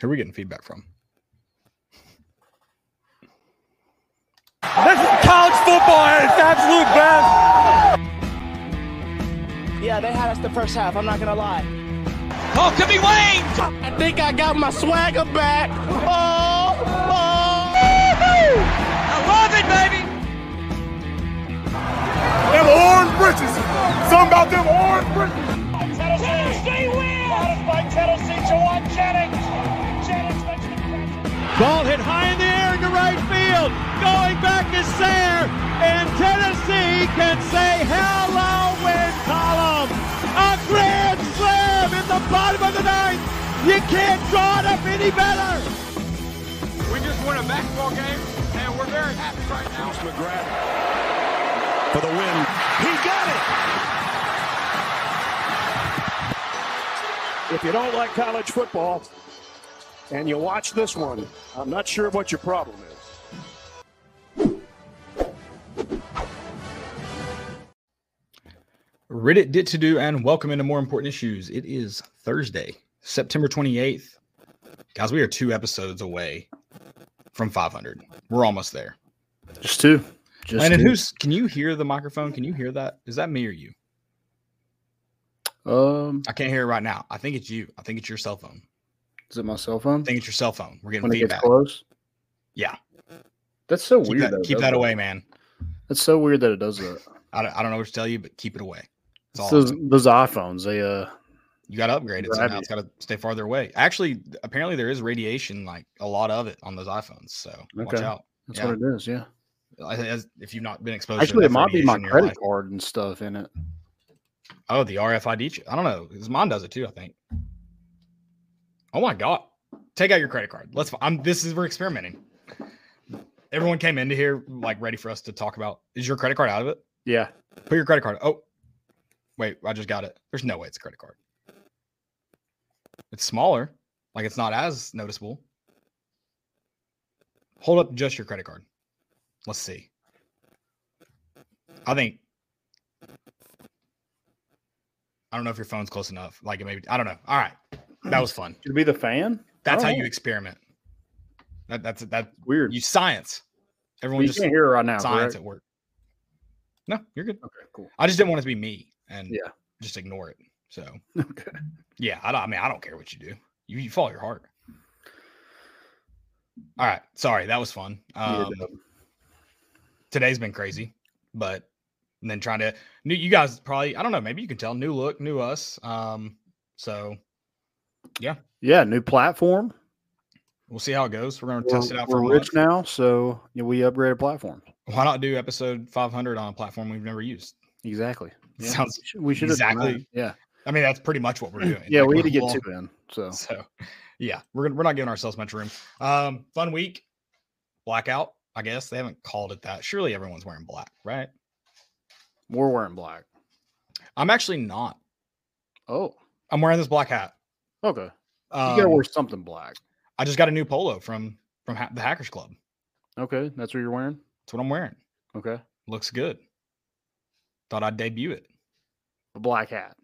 Who are we getting feedback from? This is college football at its absolute best. Yeah, they had us the first half. I'm not gonna lie. Oh, could be Wayne. I think I got my swagger back. Oh, oh. I love it, baby. Them orange britches. Something about them orange britches. Tennessee wins! by Tennessee, Jauan Jennings. Jennings makes the catch. Ball hit high in the air into right field. Going back is Sayre. And Tennessee can say hello, win column. A grand slam in the bottom of the ninth. You can't draw it up any better. We just won a basketball game, and we're very happy right now. McGrath for the win. He got it. If you don't like college football and you watch this one, I'm not sure what your problem is. Reddit did to do and welcome into more important issues. It is Thursday, September 28th. Guys, we are two episodes away from 500. We're almost there. Just two. Just Landon, two. who's can you hear the microphone? Can you hear that? Is that me or you? Um, I can't hear it right now. I think it's you. I think it's your cell phone. Is it my cell phone? I think it's your cell phone. We're getting When it gets close. Yeah. That's so Keep, weird. that, it keep that away, man. That's so weird that it does that. I don't, I don't know what to tell you, but keep it away. That's It's all. those, those iPhones, they uh, You got to upgrade it. So now it's got to stay farther away. Actually, apparently there is radiation, like a lot of it on those iPhones. So watch out. that's Yeah. what it is. Yeah. I- As, if you've not been exposed, Actually, to it might be my radiation in your credit life- card and stuff in it. Oh, the RFID. Chip. I don't know. His mom does it too. I think. Oh my god! Take out your credit card. Let's. I'm. This is we're experimenting. Everyone came into here like ready for us to talk about. Is your credit card out of it? Yeah. Put your credit card. Oh, wait. I just got it. There's no way it's a credit card. It's smaller. Like it's not as noticeable. Hold up just your credit card. Let's see. I think. I don't know if your phone's close enough. Like it maybe. I don't know. All right. That was fun. To be the fan? That's how you experiment. That, that's that. Weird. You science. Everyone you just can't hear right now. science correct? at work. No, you're good. Okay. Cool. I just didn't want it to be me and Yeah. just ignore it. So Okay. yeah, I, don't, I mean I don't care what you do. You, you follow your heart. All right, sorry that was fun. Um, today's been crazy, but and then trying to new you guys probably I don't know maybe you can tell new look, new us. Um, so yeah. Yeah. New platform. we'll see how it goes. We're gonna We're, test it out for a we're rich now, so you know, we upgraded platform. Why not do episode 500 on a platform we've never used? Exactly. Yeah, Sounds we should, we should have done that. exactly- Yeah. I mean that's pretty much what we're doing. Yeah. Like, we need to get long- two in. So So, yeah, we're we're not giving ourselves much room. Um, fun week, blackout. I guess they haven't called it that. Surely everyone's wearing black, right? we're wearing black. I'm actually not. Oh. I'm wearing this black hat. Okay. you Um, gotta wear something black. I just got a new polo from from ha- the Hackers Club. Okay. That's what you're wearing. That's what I'm wearing. Okay. Looks good. Thought I'd debut it. A black hat.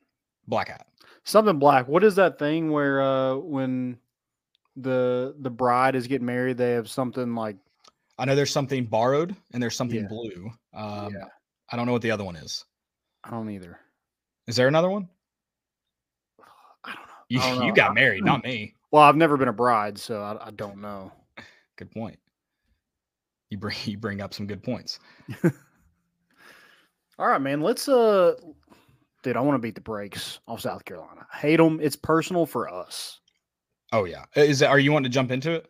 Black hat. Something black. What is that thing where uh when the the bride is getting married, they have something like I know there's something borrowed and there's something Yeah. blue. Um, Yeah. I don't know what the other one is. I don't either. Is there another one? I. You, you got married, not me. Well, I've never been a bride, so I, I don't know. Good point. You bring you bring up some good points. All right, man. Let's uh, dude. I want to beat the brakes off South Carolina. I hate them. It's personal for us. Oh yeah. Is that, are you wanting to jump into it?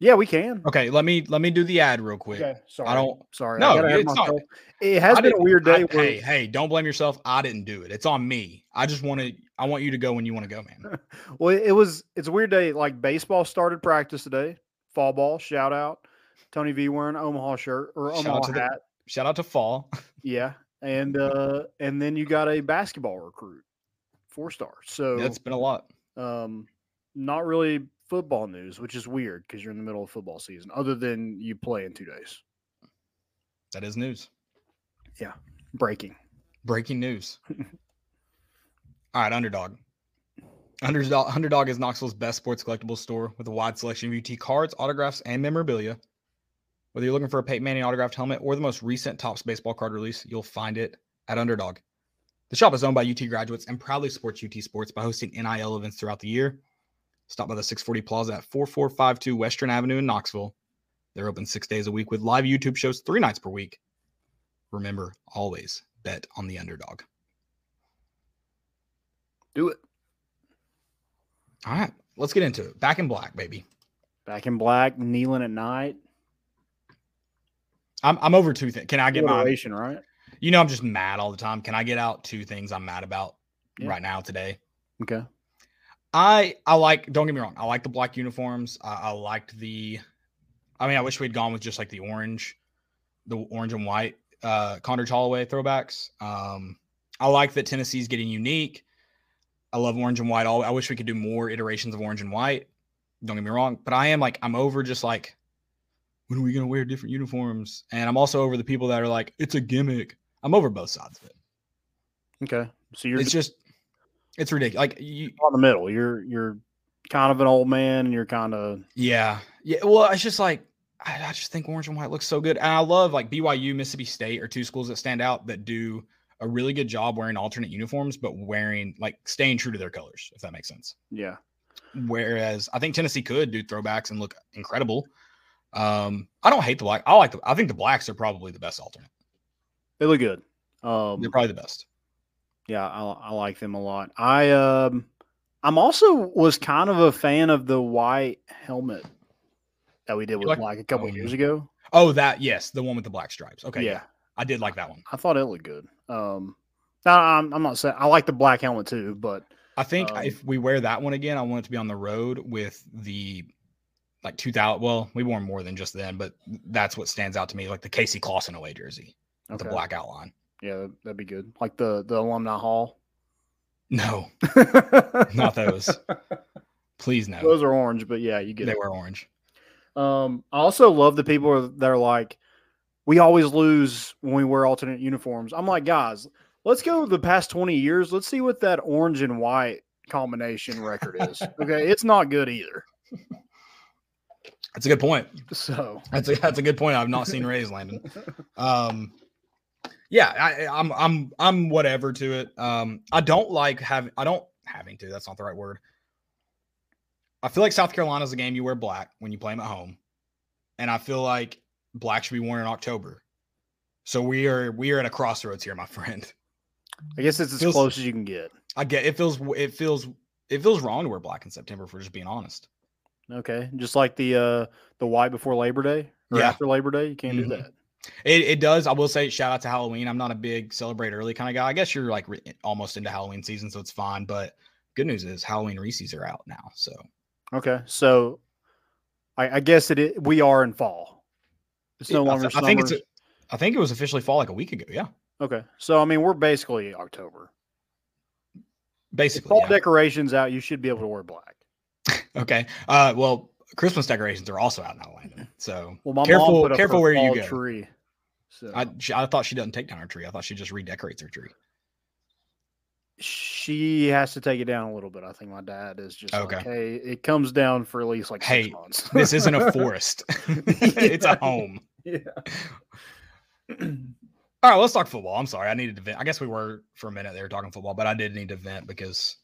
Yeah, we can. Okay, let me let me do the ad real quick. Okay. Sorry. I don't- Sorry. No, I it's not- It has I been a weird I- day. where, hey, hey, don't blame yourself. I didn't do it. It's on me. I just want to. I want you to go when you want to go, man. Well, it was. It's a weird day. Like baseball started practice today. Fall ball. Shout out. Tony V wearing Omaha shirt or Shout out Omaha to the- hat. Shout out to Fall. Yeah, and uh, and then you got a basketball recruit, four star. So That's been a lot. um, not really football news, which is weird because you're in the middle of football season. Other than you play in two days. That is news. Yeah. Breaking. Breaking news. All right, underdog. Underdog, Underdog is Knoxville's best sports collectibles store with a wide selection of UT cards, autographs, and memorabilia. Whether you're looking for a Peyton Manning autographed helmet or the most recent Topps baseball card release, you'll find it at Underdog. The shop is owned by UT graduates and proudly supports UT sports by hosting NIL events throughout the year. Stop by the 640 Plaza at 4452 Western Avenue in Knoxville. They're open six days a week with live YouTube shows three nights per week. Remember, always bet on the underdog. Do it. All right, let's get into it. Back in black, baby. Back in black, Neyland at night. I'm I'm over two things. Can I get my? Alliteration, right? You know, I'm just mad all the time. Can I get out two things I'm mad about Yeah. right now today? Okay. I I like. Don't get me wrong. I like the black uniforms. I, I liked the. I mean, I wish we'd gone with just like the orange, the orange and white uh Condredge Holloway throwbacks. Um, I like that Tennessee's getting unique. I love orange and white. All I wish we could do more iterations of orange and white. Don't get me wrong, but I am like I'm over just like when are we gonna wear different uniforms? And I'm also over the people that are like it's a gimmick. I'm over both sides of it. Okay. So you're It's just it's ridiculous. Like you, on the middle. You're you're kind of an old man and you're kind of Yeah. Yeah. Well, it's just like I, I just think orange and white looks so good. And I love like BYU, Mississippi State are two schools that stand out that do a really good job wearing alternate uniforms, but wearing like staying true to their colors, if that makes sense. yeah. Whereas I think Tennessee could do throwbacks and look incredible. Um, I don't hate the black. I like the I think the blacks are probably the best alternate. They look good. Um They're probably the best. Yeah, I, I like them a lot. I um, I'm also was kind of a fan of the white helmet that we did with like- black a couple um, years ago. Oh, that yes, the one with the black stripes. Okay, yeah, yeah. I did like that one. I thought it looked good. Um, I'm, I'm not saying I like the black helmet too, but I think Um, if we wear that one again, I want it to be on the road with the like 2000. Well, we wore more than just then, but that's what stands out to me, like the Casey Clausen away jersey with okay. the black outline. Yeah, that- that'd be good. Like the the alumni hall. No, not those. Please no. Those are orange, but yeah, you get they it. were orange. Um, I also love the people that are like, we always lose when we wear alternate uniforms. I'm like, guys, let's go the past 20 years. Let's see what that orange and white combination record is. okay, it's not good either. That's a good point. So That's a that's a good point. I've not seen Rays Landon. Um, yeah, I, I'm I'm I'm whatever to it. Um, I don't like having I don't having to. That's not the right word. I feel like South Carolina is a game you wear black when you play them at home, and I feel like black should be worn in October. So we are we are at a crossroads here, my friend. I guess it's as Feels- close as you can get. I get it feels it feels it feels wrong to wear black in September. If we're just being honest. Okay, just like the uh the white before Labor Day or Yeah. after Labor Day, you can't Mhm. do that. It, it does. I will say, shout out to Halloween. I'm not a big celebrate early kind of guy. I guess you're like re- almost into Halloween season, so it's fine. But good news is Halloween Reese's are out now. So Okay, so I, I guess it i- we are in fall. It's no I, th- I think it's. A, I think it was officially fall like a week ago. Yeah, okay. So I mean, we're basically October. If basically. fall yeah. decorations out, you should be able to wear black. okay. Uh, well, Christmas decorations are also out now, Landon. So Well, my careful, mom put up careful her where you go. Tree. So I, I thought she doesn't take down her tree. I thought she just redecorates her tree. she has to take it down a little bit. I think my dad is just Okay. like, hey, it comes down for at least like Hey, six months. This isn't a forest. it's a home. Yeah. All right, let's talk football. I'm sorry, I needed to vent. I guess we were for a minute there talking football, but I did need to vent because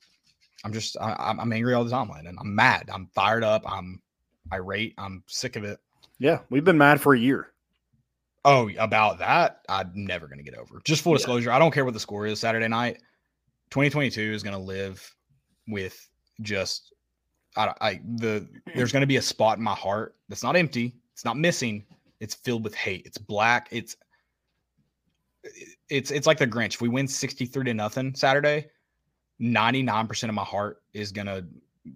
I'm just I, I'm- I'm angry all the time, Landon. I'm mad. I'm fired up. I'm irate. I'm sick of it. yeah, we've been mad for a year. Oh, about that, I'm never gonna get over. Just full Yeah. disclosure, I don't care what the score is Saturday night. 2022 is gonna live with just I, I the mm. there's gonna be a spot in my heart that's not empty. It's not missing. It's filled with hate. It's black. It's it's it's like the Grinch. If we win 63 to nothing Saturday, 99% of my heart is gonna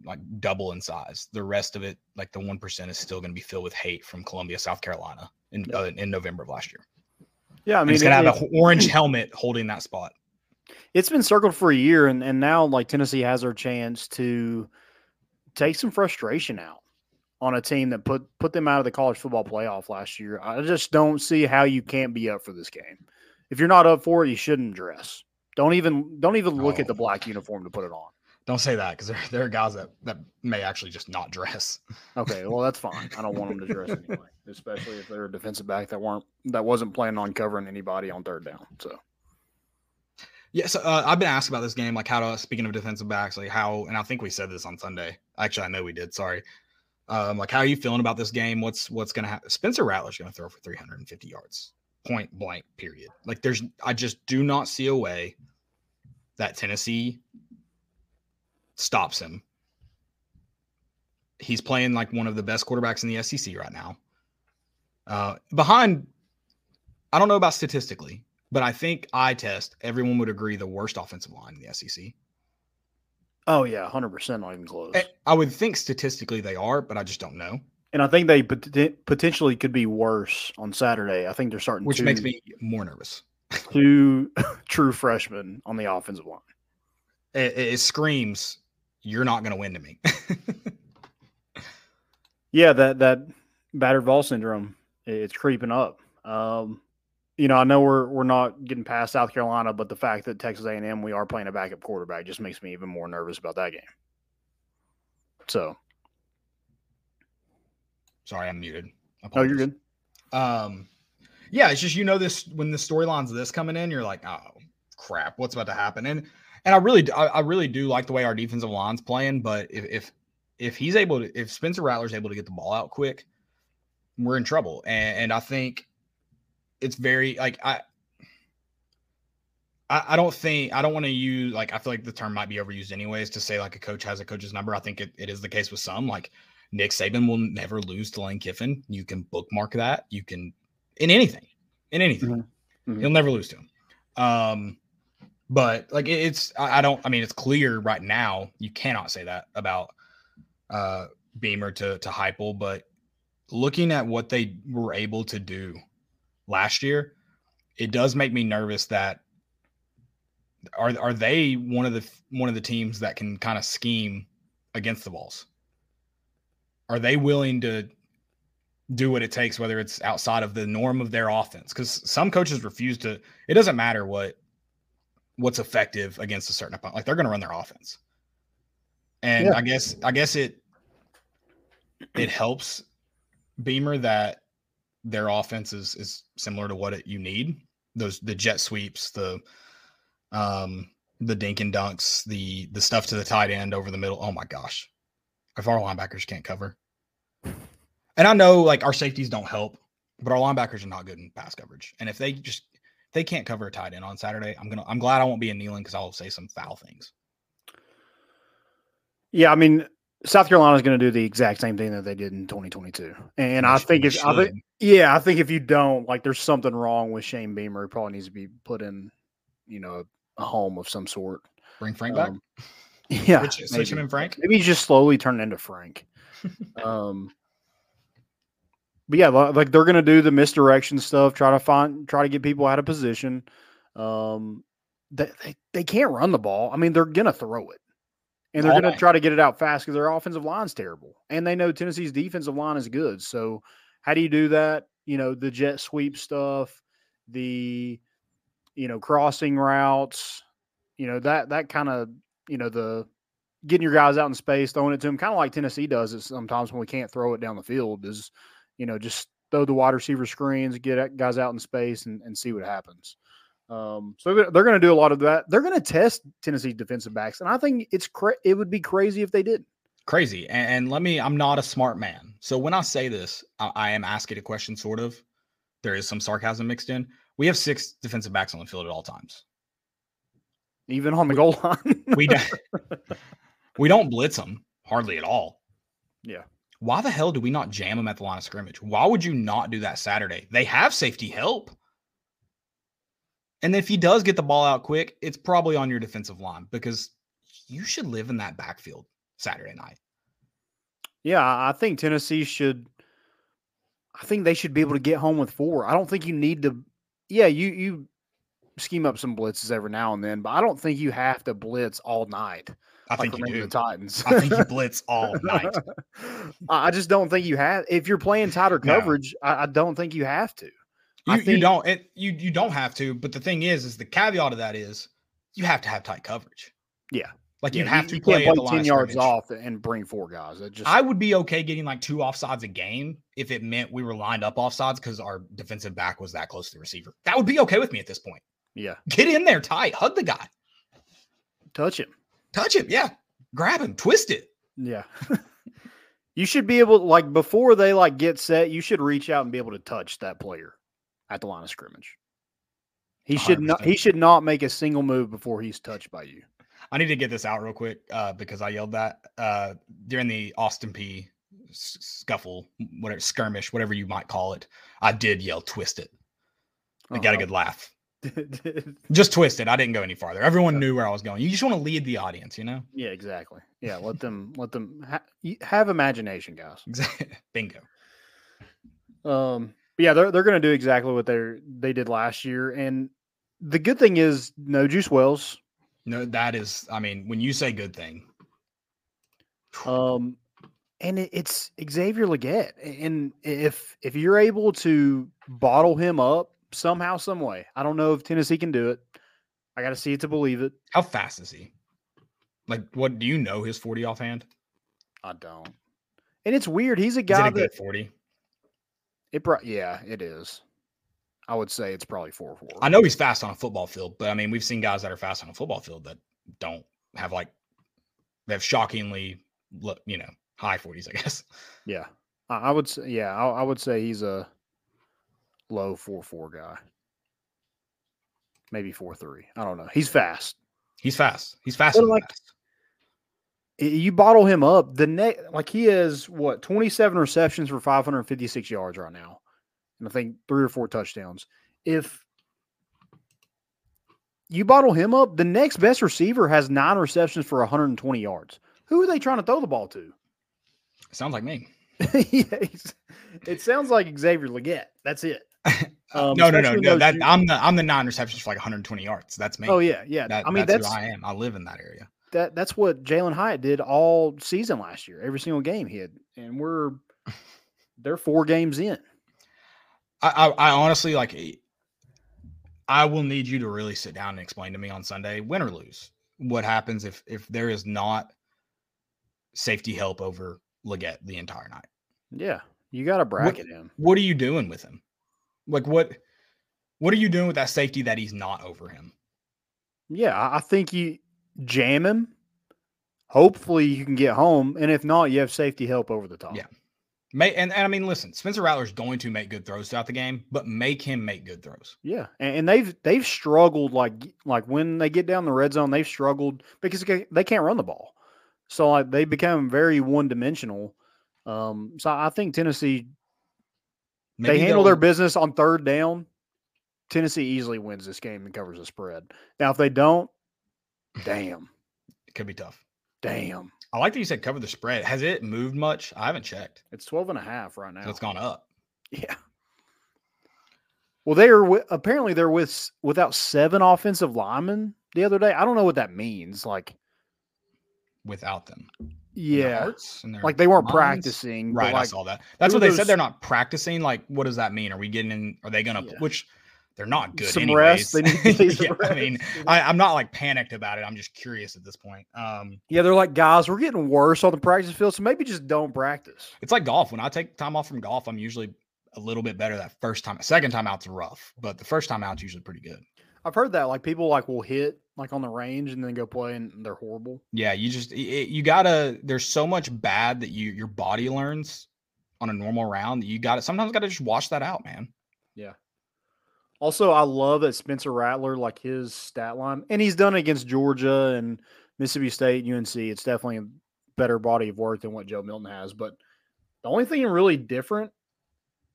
like double in size. The rest of it, like the one percent, is still gonna be filled with hate from Columbia, South Carolina, in uh, in November of last year. Yeah, I mean, it's gonna it- have an orange helmet holding that spot. it's been circled for a year and, and now like Tennessee has their chance to take some frustration out on a team that put put them out of the college football playoff last year. I just don't see how you can't be up for this game. If you're not up for it, you shouldn't dress. Don't even don't even look at the Oh. black uniform to put it on. Don't say that because there, there are guys that, that may actually just not dress. Okay, well that's fine. I don't want them to dress anyway, especially if they're a defensive back that weren't that wasn't planning on covering anybody on third down. So Yeah, so uh, I've been asked about this game, like how to speaking of defensive backs, like how, and I think we said this on Sunday. Actually, I know we did. Sorry. Um, like how are you feeling about this game? What's what's gonna happen? Spencer Rattler's gonna throw for 350 yards, point blank. Period. Like there's, I just do not see a way that Tennessee stops him. He's playing like one of the best quarterbacks in the SEC right now. Uh, behind, I don't know about statistically, but I think I test, everyone would agree the worst offensive line in the SEC. Oh yeah, hundred percent, not even close. Eh, I would think statistically they are, but I just don't know. And I think they pot- potentially could be worse on Saturday. I think they're starting, which two, makes me more nervous. two true freshmen on the offensive line. It, it screams, "You're not going to win to me." yeah, that that battered Vol syndrome, it's creeping up. Um, you know, I know we're we're not getting past South Carolina, but the fact that Texas A&M we are playing a backup quarterback just makes me even more nervous about that game. So, sorry, I'm muted. Oh, you're good. Um, yeah, it's just you know this when the storylines of this coming in, you're like, oh crap, what's about to happen? And and I really, I, I really do like the way our defensive line's playing, but if if if he's able to, if Spencer Rattler's able to get the ball out quick, we're in trouble. And, and I think it's very like I, I, don't think I don't want to use like I feel like the term might be overused anyways to say like a coach has a coach's number. I think it, it is the case with some. Like Nick Saban will never lose to Lane Kiffin. You can bookmark that. You can in anything, in anything. Mm-hmm. Mm-hmm. He'll never lose to him. Um, but like it, it's I, I don't I mean it's clear right now you cannot say that about uh Beamer to to Heupel, but looking at what they were able to do last year, it does make me nervous that are are they one of the one of the teams that can kind of scheme against the Vols? Are they willing to do what it takes, whether it's outside of the norm of their offense? Because some coaches refuse to. It doesn't matter what what's effective against a certain opponent. Like they're going to run their offense, and yeah. I guess I guess it it helps Beamer that their offense is is similar to what it, you need. Those the jet sweeps, the um the dink and dunks, the the stuff to the tight end over the middle. Oh my gosh. If our linebackers can't cover. And I know like our safeties don't help, but our linebackers are not good in pass coverage. And if they just if they can't cover a tight end on Saturday, I'm gonna I'm glad I won't be in Neyland because I'll say some foul things. Yeah, I mean, South Carolina is going to do the exact same thing that they did in 2022, and I think if I think, yeah, I think if you don't like, there's something wrong with Shane Beamer. He probably needs to be put in, you know, a home of some sort. Bring Frank back. Um, yeah, switch, switch him in Frank. Maybe he's just slowly turning into Frank. um, but yeah, like they're going to do the misdirection stuff, try to find, try to get people out of position. Um, they, they, they can't run the ball. I mean, they're going to throw it and they're going to try to get it out fast because their offensive line's terrible, and they know Tennessee's defensive line is good. So, how do you do that? You know, the jet sweep stuff, the you know crossing routes, you know that that kind of you know the getting your guys out in space, throwing it to them, kind of like Tennessee does it sometimes when we can't throw it down the field. Is you know just throw the wide receiver screens, get guys out in space, and, and see what happens. Um, so they're going to do a lot of that. They're going to test Tennessee defensive backs, and I think it's cra- it would be crazy if they did. Crazy, and, and, let me. I'm not a smart man, so when I say this, I, I, am asking a question. Sort of. There is some sarcasm mixed in. We have six defensive backs on the field at all times, even on the goal line. we don't. we don't blitz them hardly at all. Yeah. Why the hell do we not jam them at the line of scrimmage? Why would you not do that Saturday? They have safety help. And if he does get the ball out quick, it's probably on your defensive line because you should live in that backfield Saturday night. Yeah, I think Tennessee should. I think they should be able to get home with four. I don't think you need to. Yeah, you you scheme up some blitzes every now and then, but I don't think you have to blitz all night. I like think you do. The Titans. I think you blitz all night. I just don't think you have. If you're playing tighter coverage, no. I, I don't think you have to. You, think, you don't it, you you don't have to, but the thing is, is the caveat of that is you have to have tight coverage. Yeah. Like Yeah, you have to you play, can't at the play line ten yards off and bring four guys. It just I would be okay getting like two offsides a game if it meant we were lined up offsides because our defensive back was that close to the receiver. That would be okay with me at this point. yeah, Get in there tight, hug the guy, touch him. touch him, yeah, grab him, twist it. Yeah. you should be able like before they like get set, you should reach out and be able to touch that player at the line of scrimmage. He should not he should not make a single move before he's touched by you. I need to get this out real quick uh, because I yelled that uh, during the Austin Peay scuffle, whatever skirmish, whatever you might call it. I did yell "twist it." I got a Uh-huh. good laugh. Just twist it. I didn't go any farther. Everyone knew where I was going. You just want to lead the audience, you know? yeah, exactly. Yeah, let them let them ha- have imagination, guys. Bingo. Um, but yeah, they're they're going to do exactly what they they did last year, and the good thing is no Juice Wells. No, that is. I mean, when you say good thing, Um, and it, it's Xavier Legette, and if if you're able to bottle him up somehow, some way, I don't know if Tennessee can do it. I got to see it to believe it. how fast is he? Like, what do you know his forty offhand? I don't. And it's weird. He's a guy a that good forty? It. Pro- yeah, it is. I would say it's probably four four. I know he's fast on a football field, but I mean, we've seen guys that are fast on a football field that don't have like they have shockingly, you know, high forties. I guess. Yeah, I, would say. Yeah, I, I would say he's a low four four guy. Maybe four three. I don't know. He's fast. He's fast. He's fast. Like- fast. You bottle him up the next like he has what 27 receptions for 556 yards right now and i think three or four touchdowns if you bottle him up the next best receiver has nine receptions for 120 yards who are they trying to throw the ball to Sounds like me. Yeah, it sounds like xavier legette that's it Um, no, no, no, no. That you- I'm the I'm the nine receptions for like 120 yards. That's me. oh yeah yeah That, i mean that's, that's who I am. I live in that area. That that's what Jalin Hyatt did all season last year. Every single game he had, and we're they're four games in. I, I, I honestly like. eh, I will need you to really sit down and explain to me on Sunday, win or lose, what happens if if there is not safety help over Legette the entire night. Yeah, you got to bracket him. What are you doing with him? Like what? What are you doing with that safety that he's not over him? Yeah, I think you jam him. Hopefully, you can get home, and if not, you have safety help over the top. Yeah. May and, and I mean, listen, Spencer Rattler's going to make good throws throughout the game, but make him make good throws. yeah, and, and they've they've struggled like like when they get down the red zone, they've struggled because they can't run the ball. So like they become very one dimensional. Um, so I think Tennessee Maybe they handle their business on third down. Tennessee easily wins this game and covers the spread. Now, if they don't, damn, It could be tough. damn. I like that you said cover the spread. Has it moved much? I haven't checked. It's 12 and a half right now. So it's gone up Yeah. Well, they are apparently they're with without seven offensive linemen the other day. I don't know what that means. Like, without them. Yeah, like they weren't minds. practicing. Right, I saw that. That's what they said. They're not practicing. Like, what does that mean? Are we getting in? Are they gonna? Yeah. Which they're not good. Some anyways. rest. They need to take some yeah, I mean. I, I'm not like panicked about it. I'm just curious at this point. Um, Yeah, they're like guys. We're getting worse on the practice field, so maybe just don't practice. it's like golf. When I take time off from golf, I'm usually a little bit better that first time. Second time out's rough, but the first time out's usually pretty good. I've heard that like people like will hit like on the range and then go play and they're horrible. Yeah, you just it, you gotta. There's so much bad that you your body learns on a normal round that you got to sometimes got to just wash that out, man. Also, I love that Spencer Rattler, like his stat line, and he's done it against Georgia and Mississippi State, UNC. It's definitely a better body of work than what Joe Milton has. But the only thing really different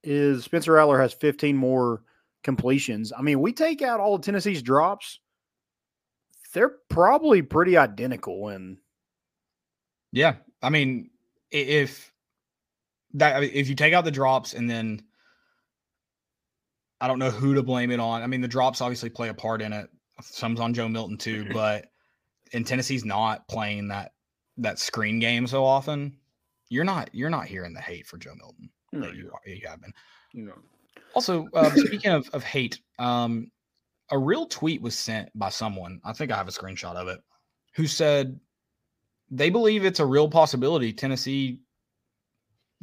is Spencer Rattler has 15 more completions. I mean, we take out all of Tennessee's drops, they're probably pretty identical. And Yeah, I mean, if that if you take out the drops and then I don't know who to blame it on. I mean, the drops obviously play a part in it. Some's on Joe Milton too, but in Tennessee's not playing that that screen game so often. You're not you're not hearing the hate for Joe Milton. that you, are, you have been. know, Also, uh, speaking of, of hate, um, a real tweet was sent by someone. I think I have a screenshot of it. Who said they believe it's a real possibility Tennessee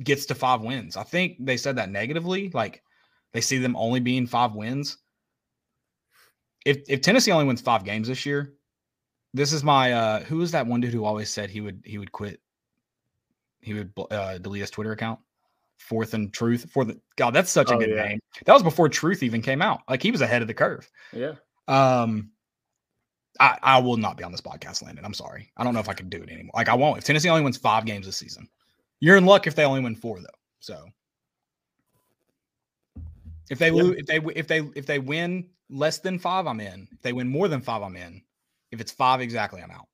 gets to five wins. I think they said that negatively, like they see them only being five wins. If if Tennessee only wins five games this year, this is my uh who is that one dude who always said he would he would quit he would uh, delete his Twitter account. Fourth and Truth for the God, that's such a Oh, good yeah. name. That was before Truth even came out. Like he was ahead of the curve. Yeah. Um, I I will not be on this podcast, Landon. I'm sorry. I don't know if I could do it anymore. Like I won't. If Tennessee only wins five games this season, you're in luck if they only win four though. So if they lose, if they if they if they win less than five, I'm in. If they win more than five, I'm in. If it's five exactly, I'm out.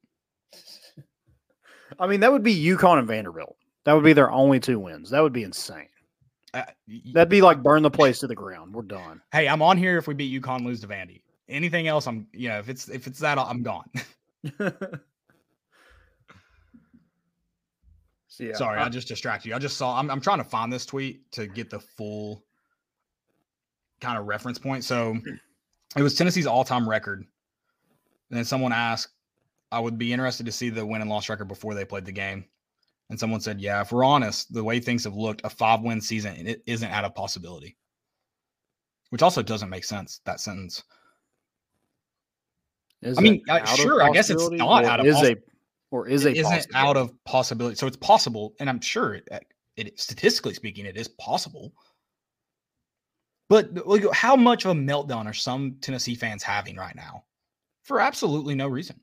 I mean, that would be UConn and Vanderbilt. That would be their only two wins. That would be insane. Uh, That'd be like burn the place to the ground. We're done. hey, I'm on here if we beat UConn, lose to Vandy. Anything else, I'm you know if it's if it's that, I'm gone. So, yeah, Sorry, I- I just distracted you. I just saw. I'm, I'm trying to find this tweet to get the full kind of reference point. So it was Tennessee's all-time record. And then someone asked, "I would be interested to see the win and loss record before they played the game." And someone said, "Yeah, if we're honest, the way things have looked, a five-win season it isn't out of possibility." Which also doesn't make sense. That sentence. Is I mean, it of sure, I guess it's not out of is poss- a or is a It isn't out of possibility. So it's possible, and I'm sure it, it statistically speaking, it is possible. But uh, look, how much of a meltdown are some Tennessee fans having right now for absolutely no reason?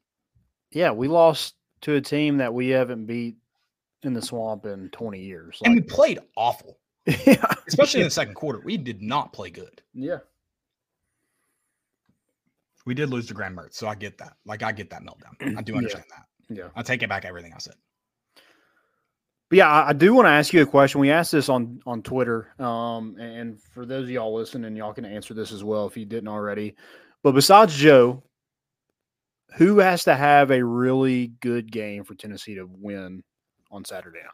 Yeah, we lost to a team that we haven't beat in the swamp in 20 years. And we played awful, yeah, especially in the second quarter. We did not play good. yeah. We did lose to Graham Mertz, so I get that. Like I get that meltdown. I do Yeah. understand that. Yeah. I take it back everything I said. But yeah, I, I do want to ask you a question. We asked this on on Twitter, um, and for those of y'all listening, y'all can answer this as well if you didn't already. But besides Joe, who has to have a really good game for Tennessee to win on Saturday night?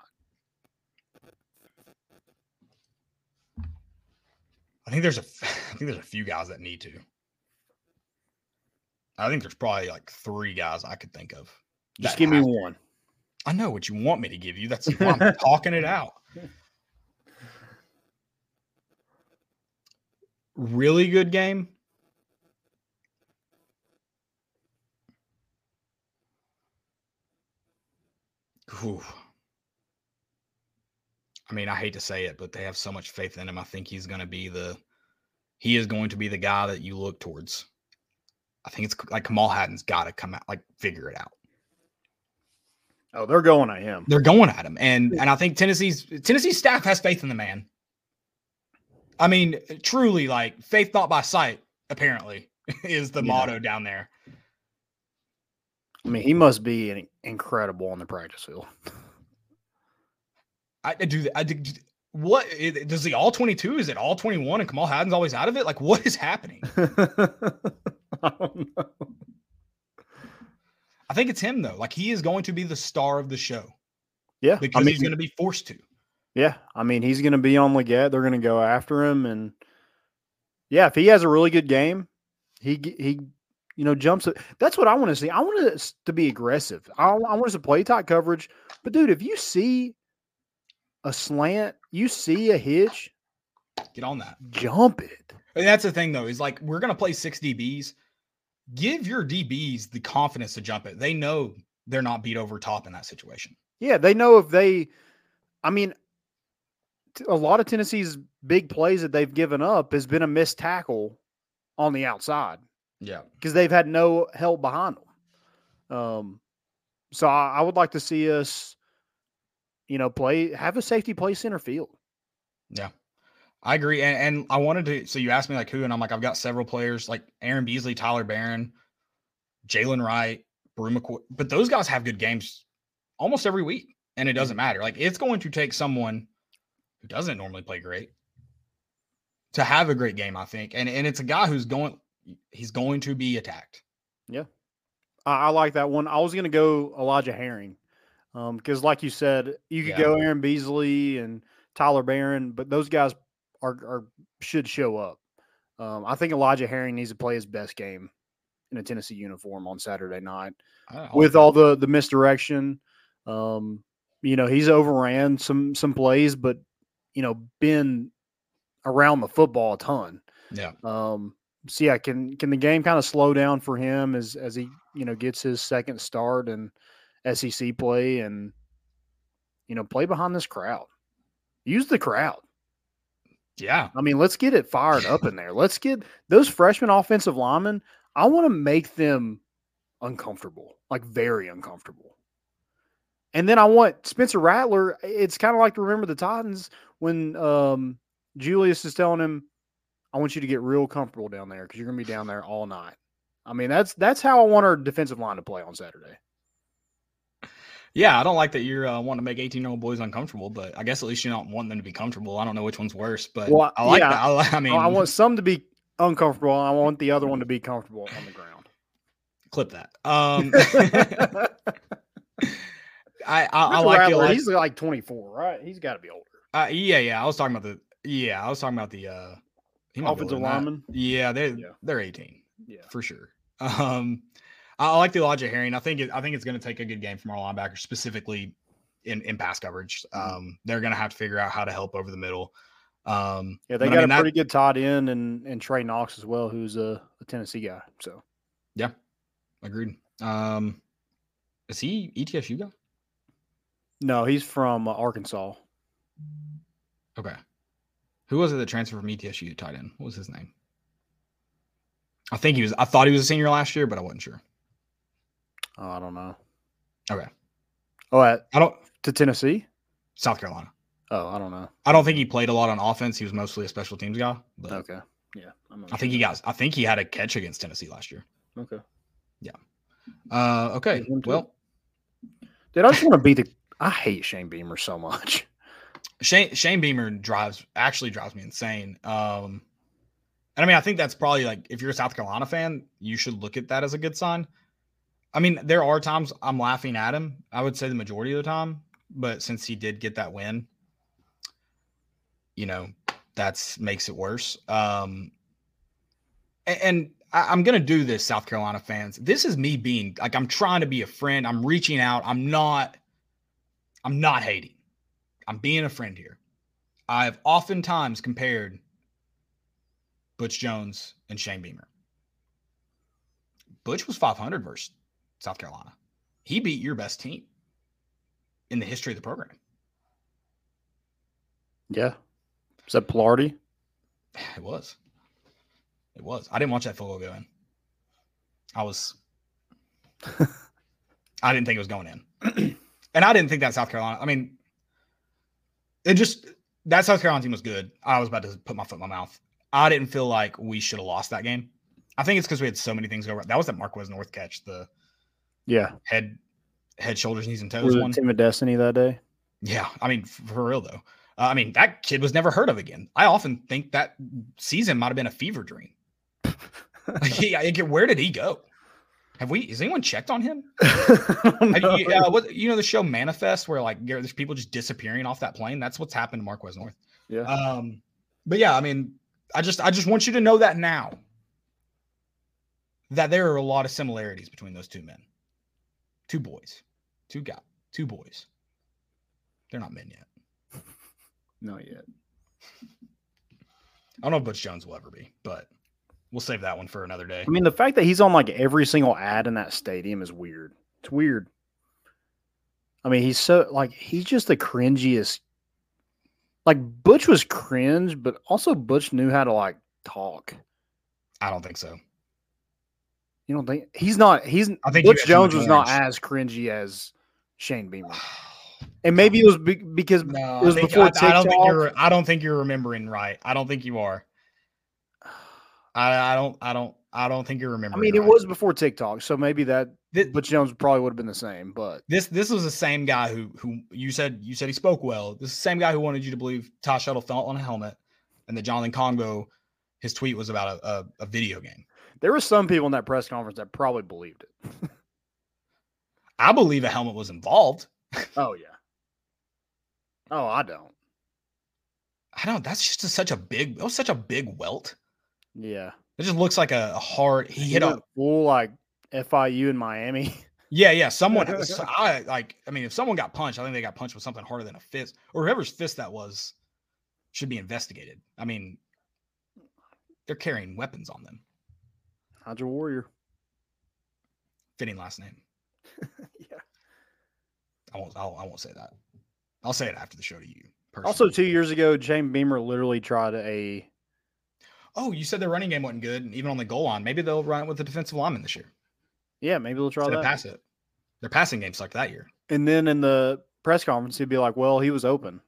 I think there's a, I think there's a few guys that need to. I think there's probably like three guys I could think of. Just give me one. I know what you want me to give you. That's why I'm talking it out. Really good game. Ooh. I mean, I hate to say it, but they have so much faith in him. I think he's going to be the he is going to be the guy that you look towards. I think it's like Kamal Hadden's got to come out, like figure it out. Oh, they're going at him. They're going at him, and and I think Tennessee's Tennessee's staff has faith in the man. I mean, truly, like faith not by sight. Apparently, is the Yeah. motto down there. I mean, he must be in- incredible on the practice field. I, I do. I do. What does the all twenty two? Is it all twenty one? And Kamal Hadden's always out of it. Like, what is happening? I don't know. I think it's him though. Like, he is going to be the star of the show Yeah, because I mean, he's going to be forced to. Yeah, I mean he's going to be on Legette. They're going to go after him, and yeah, if he has a really good game, he he, you know, jumps. That's what I want to see. I want us to be aggressive. I, I want us to play tight coverage. But dude, if you see a slant, you see a hitch, Get on that. jump it. And that's the thing, though, is like we're gonna play six DBs. Give your DBs the confidence to jump it. They know they're not beat over top in that situation. Yeah, they know if they. I mean, a lot of Tennessee's big plays that they've given up has been a missed tackle on the outside. Yeah. because they've had no help behind them. Um, so I, I would like to see us, you know, play have a safety play center field. Yeah. I agree. And, and I wanted to so you asked me like who, and I'm like, I've got several players like Aaron Beasley, Tyler Baron, Jaylen Wright, Bru McCoy, but those guys have good games almost every week. And it doesn't matter. Like it's going to take someone who doesn't normally play great to have a great game, I think. And and it's a guy who's going he's going to be attacked. I, I like that one. I was going to go Elijah Herring um, because, like you said, you could Yeah. go Aaron Beasley and Tyler Baron, but those guys are, are should show up. Um, I think Elijah Herring needs to play his best game in a Tennessee uniform on Saturday night. With all the the misdirection. Um, you know, he's overran some some plays, but you know, been around the football a ton. Yeah. Um, so yeah, can can the game kind of slow down for him as as he you know gets his second start and SEC play and you know play behind this crowd. Use the crowd. Yeah. I mean, let's get it fired up in there. Let's get those freshman offensive linemen. I want to make them uncomfortable, like very uncomfortable. And then I want Spencer Rattler. It's kind of like to remember the Titans when um, Julius is telling him, "I want you to get real comfortable down there because you're going to be down there all night." I mean, that's that's how I want our defensive line to play on Saturday. Yeah, I don't like that you're uh, wanting to make 18 year old boys uncomfortable, but I guess at least you're not wanting them to be comfortable. I don't know which one's worse, but Well, I like yeah, that. I, I mean, I want some to be uncomfortable. I want the other one to be comfortable on the ground. clip that. Um, I I, I like Rattler, he's like 24, right? He's got to be older. uh, yeah, yeah. I was talking about the yeah, I was talking about the uh, he might be Offensive lineman. Yeah, they're Yeah. they're 18 Yeah. for sure. Um, I, like the Elijah Herring. I think it, I think it's going to take a good game from our linebackers, specifically in in pass coverage. Mm-hmm. Um, they're going to have to figure out how to help over the middle. Um, Yeah, they but I got mean, a that- pretty good tight end and and Trey Knox as well, who's a, a Tennessee guy. So Yeah, agreed. Um, is he ETSU guy? no, he's from uh, Arkansas. Okay. Who was it that transferred from ETSU to tight end? What was his name? I think he was. I thought he was a senior last year, but I wasn't sure. Oh, I don't know. Okay. Oh, at I don't. to Tennessee? South Carolina. Oh, I don't know. I don't think he played a lot on offense. He was mostly a special teams guy. But Okay. Yeah. I think he got. I think he had a catch against Tennessee last year. sure. Okay. Uh, okay. Well, Dude, I just want to be the. I hate Shane Beamer so much. Shane Shane Beamer drives actually drives me insane. Um, and I mean, I think that's probably like if you're a South Carolina fan, you should look at that as a good sign. I mean, there are times I'm laughing at him. I would say the majority of the time, but since he did get that win, you know, that's makes it worse. Um, a- and, I, I'm gonna do this, South Carolina fans. This is me being like I'm trying to be a friend. I'm reaching out. I'm not. I'm not hating. I'm being a friend here. I've oftentimes compared Butch Jones and Shane Beamer. Butch was 500 versus South Carolina. He beat your best team in the history of the program. Yeah. Is that Palardy? It was. It was. I didn't watch that football go in. I was. I didn't think it was going in, and I didn't think that South Carolina. I mean, it just that South Carolina team was good. I was about to put my foot in my mouth. I didn't feel like we should have lost that game. I think it's because we had so many things go right. That was that Marquez North catch, the Yeah. head, head, shoulders, knees, and toes Was one. Team of Destiny that day? Yeah, I mean, for real though. Uh, I mean, that kid was never heard of again. I often think that season might have been a fever dream. Like, he, I where did he go? Have we? Has anyone checked on him? Have you, uh, what, you know the show Manifest, where like there's people just disappearing off that plane. That's what's happened to Marquez North. yeah. Um, but yeah, I mean, I just I just want you to know that now that there are a lot of similarities between those two men, two boys, two guys, two boys. They're not men yet. Not yet. I don't know if Butch Jones will ever be, but we'll save that one for another day. I mean, the fact that he's on like every single ad in that stadium is weird. It's weird. I mean, he's so like he's just the cringiest. Like Butch was cringe, but also Butch knew how to like talk. I don't think so. You don't think he's not? He's I think Butch Jones was not as cringy as Shane Beamer, and maybe it was be- because No, it was I, think, before I, I don't think TikTok. you're. I don't think you're remembering right. I don't think you are. I, I don't. I don't. I don't think you're remembering. I mean, it was before TikTok, so maybe that Thi- Butch Jones probably would have been the same. But This this was the same guy who who you said you said he spoke well. This is the same guy who wanted you to believe Shy Tuttle fell on a helmet, and that Jonathan Kongbo, his tweet was about a, a, a video game. There were some people in that press conference that probably believed it. I believe a helmet was involved. Oh yeah. Oh, I don't. I don't. That's just a, such a big. That was such a big welt. Yeah. It just looks like a, hard. He hit a full like FIU in Miami. Yeah, yeah. Someone, I like. I mean, if someone got punched, I think they got punched with something harder than a fist, or whoever's fist that was, should be investigated. I mean, they're carrying weapons on them. Hydra Warrior. Fitting last name. yeah. I won't. I'll, I won't say that. I'll say it after the show to you. Also, two years ago, James Beamer literally tried a. Oh, you said their running game wasn't good, and even on the goal line. Maybe they'll run it with the defensive lineman this year. Yeah, maybe they'll try Instead that. pass it. Their passing game sucked that year. And then in the press conference, he'd be like, "Well, he was open."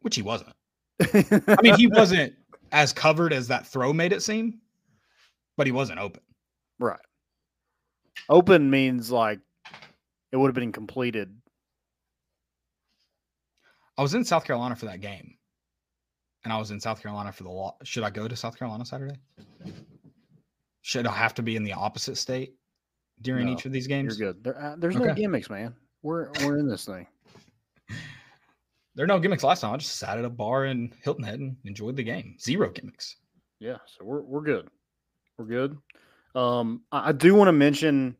which he wasn't. I mean, he wasn't as covered as that throw made it seem, but he wasn't open. right. Open means like it would have been completed. I was in South Carolina for that game, and I was in South Carolina for the law. Should I go to South Carolina Saturday? Should I have to be in the opposite state during No, each of these games? You're good. There, uh, there's no gimmicks, man. We're we're in this thing. There are no gimmicks last time. I just sat at a bar in Hilton Head and enjoyed the game. Zero gimmicks. Yeah, so we're we're good. We're good. Um, I, I do want to mention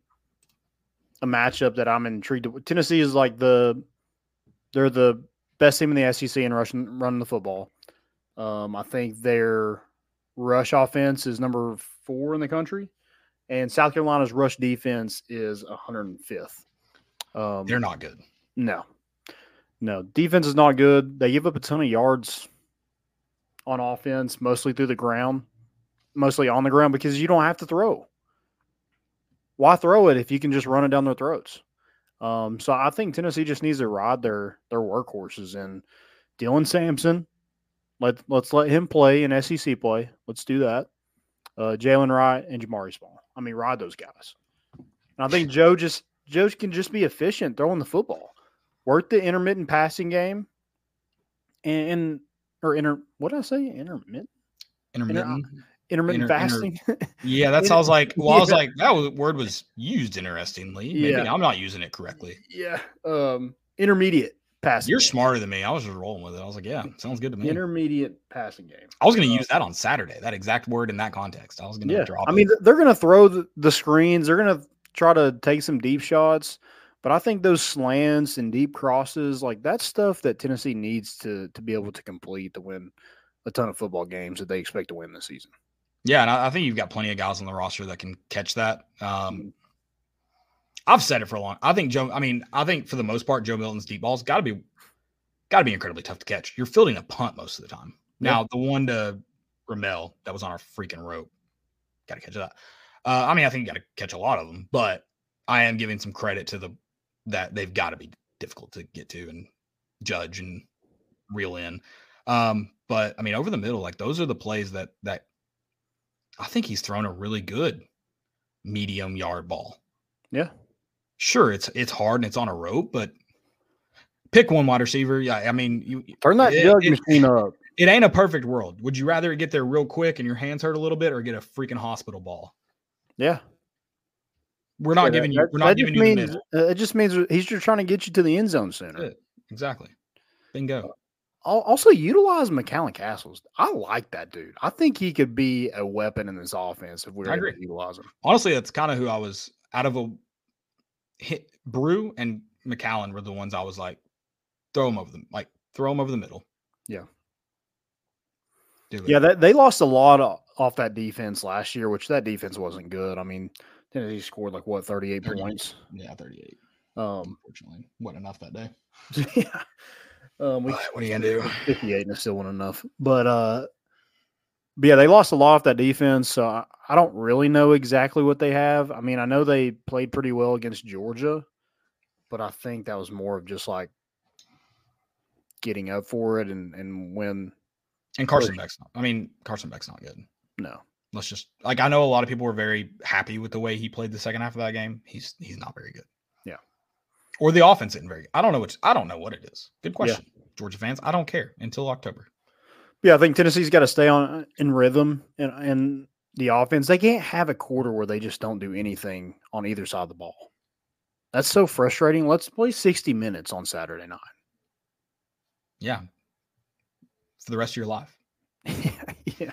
a matchup that I'm intrigued. To, Tennessee is like the they're the best team in the SEC in rushing running the football. Um, I think their rush offense is number four in the country, and South Carolina's rush defense is 105th. Um, They're not good. no, no. Defense is not good. They give up a ton of yards on offense, mostly through the ground, mostly on the ground because you don't have to throw. Why throw it if you can just run it down their throats? Um, so I think Tennessee just needs to ride their their workhorses and Dylan Sampson. Let let's let him play in SEC play. Let's do that. Uh, Jaylen Wright and Jabari Small. I mean, ride those guys. And I think Joe just Joe can just be efficient throwing the football. Work the intermittent passing game, and, and or inter what did I say? Intermittent Intermittent. intermittent Inter- inter- fasting. yeah, that sounds like. Well, I was like, that was, word was used interestingly. Maybe Yeah. I'm not using it correctly. yeah, um, intermediate passing. You're game. smarter than me. I was just rolling with it. I was like, yeah, sounds good to me. Intermediate passing game. I was going to uh, use that on Saturday. That exact word in that context. I was going to Yeah, drop. I mean, it. they're going to throw the, the screens. They're going to try to take some deep shots, but I think those slants and deep crosses, like that's stuff that Tennessee needs to to be able to complete to win a ton of football games that they expect to win this season. yeah, and I, I think you've got plenty of guys on the roster that can catch that. Mm-hmm. Um, I've said it for a long. I think Joe. I mean, I think for the most part, Joe Milton's deep balls got to be got to be incredibly tough to catch. You're fielding a punt most of the time. Now, the one to Ramel that was on our freaking rope, got to catch that. Uh, I mean, I think you got to catch a lot of them, but I am giving some credit to the that they've got to be difficult to get to and judge and reel in. Um, but I mean, over the middle, like those are the plays that that I think he's thrown a really good medium yard ball. Yeah. Sure, it's it's hard and it's on a rope, but pick one wide receiver. Yeah, I mean, you Turn that It- jug it- machine up. it ain't a perfect world. Would you rather get there real quick and your hands hurt a little bit, or get a freaking hospital ball? Yeah. We're not Yeah, giving you. that- We're not giving just you means, uh, It just means he's just trying to get you to the end zone sooner. Exactly. Bingo. Al- Also, utilize McCallan Castles. I like that dude. I think he could be a weapon in this offense if we were I able to utilize him. Honestly, that's kind of who I was out of a hit. Bru and McCallan were the ones I was like, throw them over the like, throw them over the middle. Yeah. Do. Yeah, that, they lost a lot off that defense last year, which that defense wasn't good. I mean, Tennessee scored like what thirty eight 38. points. yeah, thirty-eight. Um, Unfortunately, wasn't enough that day. yeah, um, we what are you gonna do? 58 and it still wasn't enough. But uh but yeah, they lost a lot off that defense. So I, I don't really know exactly what they have. I mean, I know they played pretty well against Georgia, but I think that was more of just like getting up for it and and when And Carson Beck's not. I mean, Carson Beck's not good. no. Let's just like I know a lot of people were very happy with the way he played the second half of that game. He's he's not very good. Yeah. Or the offense isn't very. I don't know what I don't know what it is. Good Yeah. question, Georgia fans. I don't care until October. Yeah, I think Tennessee's got to stay on in rhythm and and the offense. They can't have a quarter where they just don't do anything on either side of the ball. That's so frustrating. Let's play 60 minutes on Saturday night. Yeah. For the rest of your life. yeah.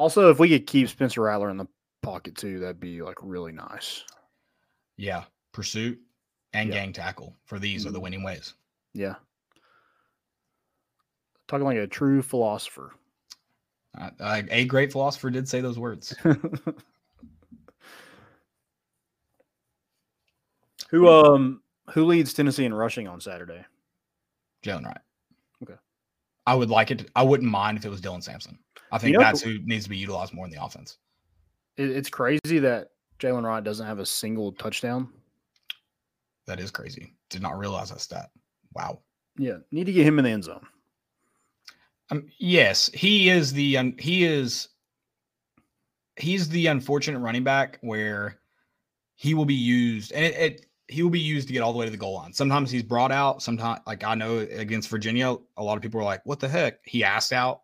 Also, if we could keep Spencer Rattler in the pocket too. That'd be like really nice. Yeah, pursuit and Yeah. gang tackle for these are the Mhm. winning ways. Yeah. Talking like a true philosopher. Uh, uh, a great philosopher did say those words. who um who leads Tennessee in rushing on Saturday? Jaylen Wright. Okay. I would like it. I wouldn't mind if it was Dylan Sampson. I think know- that's who needs to be utilized more in the offense. It's crazy that Jaylen Wright doesn't have a single touchdown. That is crazy. Did not realize that stat. Wow. Yeah, need to get him in the end zone. Um, yes, he is the he is he's the unfortunate running back where he will be used and it, it he will be used to get all the way to the goal line. Sometimes he's brought out. Sometimes, like I know against Virginia, a lot of people were like, "What the heck?" He asked out.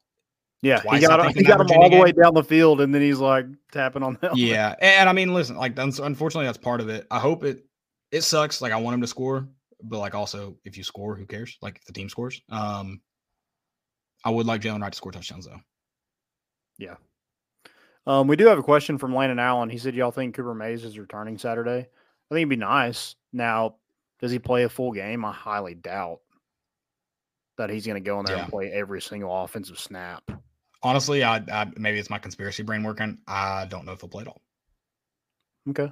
Yeah, Twice, he got he got him Virginia all the way down the field, and then he's like tapping on the helmet. Yeah, and I mean, listen, like un- unfortunately, that's part of it. I hope it it sucks. Like I want him to score, but like also, if you score, who cares? Like if the team scores, um, I would like Jaylen Wright to score touchdowns though. Yeah, um, we do have a question from Landon Allen. He said, "Y'all think Cooper Mays is returning Saturday?" I think it'd be nice. Now, does he play a full game? I highly doubt that he's going to go in there Yeah. and play every single offensive snap. Honestly, I, I maybe it's my conspiracy brain working. I don't know if he'll play at all. Okay.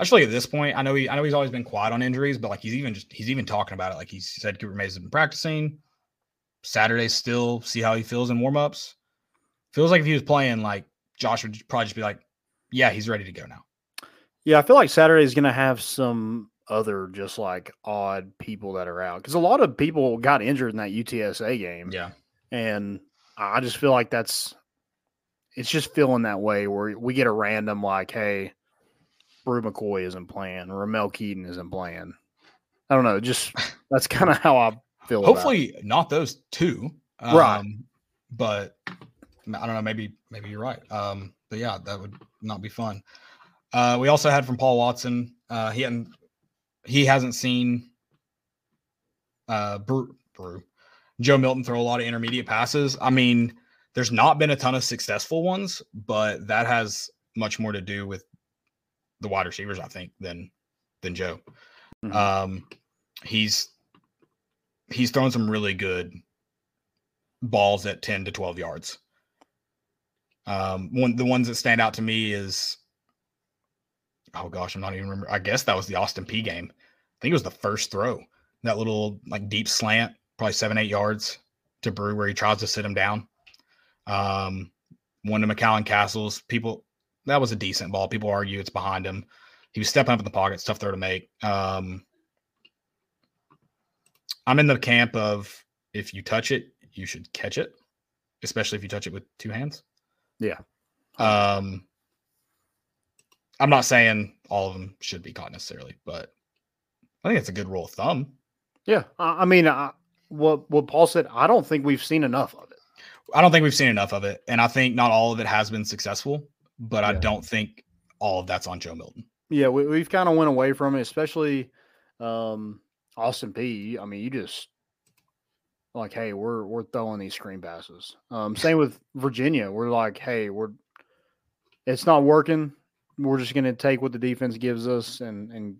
Actually, at this point, I know he I know he's always been quiet on injuries, but like he's even just he's even talking about it. Like he said, Cooper Mays has been practicing. Saturday still see how he feels in warmups. Feels like if he was playing, like Josh would probably just be like, "Yeah, he's ready to go now." Yeah, I feel like Saturday is going to have some other just like odd people that are out because a lot of people got injured in that UTSA game. Yeah, And I just feel like that's it's just feeling that way where we get a random like, hey, Bru McCoy isn't playing, Ramel Keyton isn't playing. I don't know, just that's kind of how I feel. about hopefully not those two. Right. Um, But I don't know. Maybe maybe you're right. Um, but yeah, that would not be fun. Uh, we also had from Paul Watson. Uh, he hadn't he hasn't seen uh Bru, Bru Joe Milton throw a lot of intermediate passes. I mean, there's not been a ton of successful ones, but that has much more to do with the wide receivers, I think, than than Joe. Mhm. Um, he's he's thrown some really good balls at 10 to 12 yards. Um, one the ones that stand out to me is oh gosh, I'm not even remember. I guess that was the Austin Peay game. I think it was the first throw. That little like deep slant, probably seven, eight yards to Bru where he tries to sit him down. Um, one to McCallan Castles. People that was a decent ball. People argue it's behind him. He was stepping up in the pocket, it's tough throw to make. Um, I'm in the camp of if you touch it, you should catch it, especially if you touch it with two hands. Yeah. Um, I'm not saying all of them should be caught necessarily, but I think it's a good rule of thumb. Yeah, I, I mean, I, what what Paul said, I don't think we've seen enough of it. I don't think we've seen enough of it, and I think not all of it has been successful. But I don't think all of that's on Joe Milton. Yeah, we, we've kind of went away from it, especially um, Austin Peay. I mean, you just like, hey, we're we're throwing these screen passes. Um, same with Virginia. We're like, hey, we're it's not working. We're just going to take what the defense gives us and and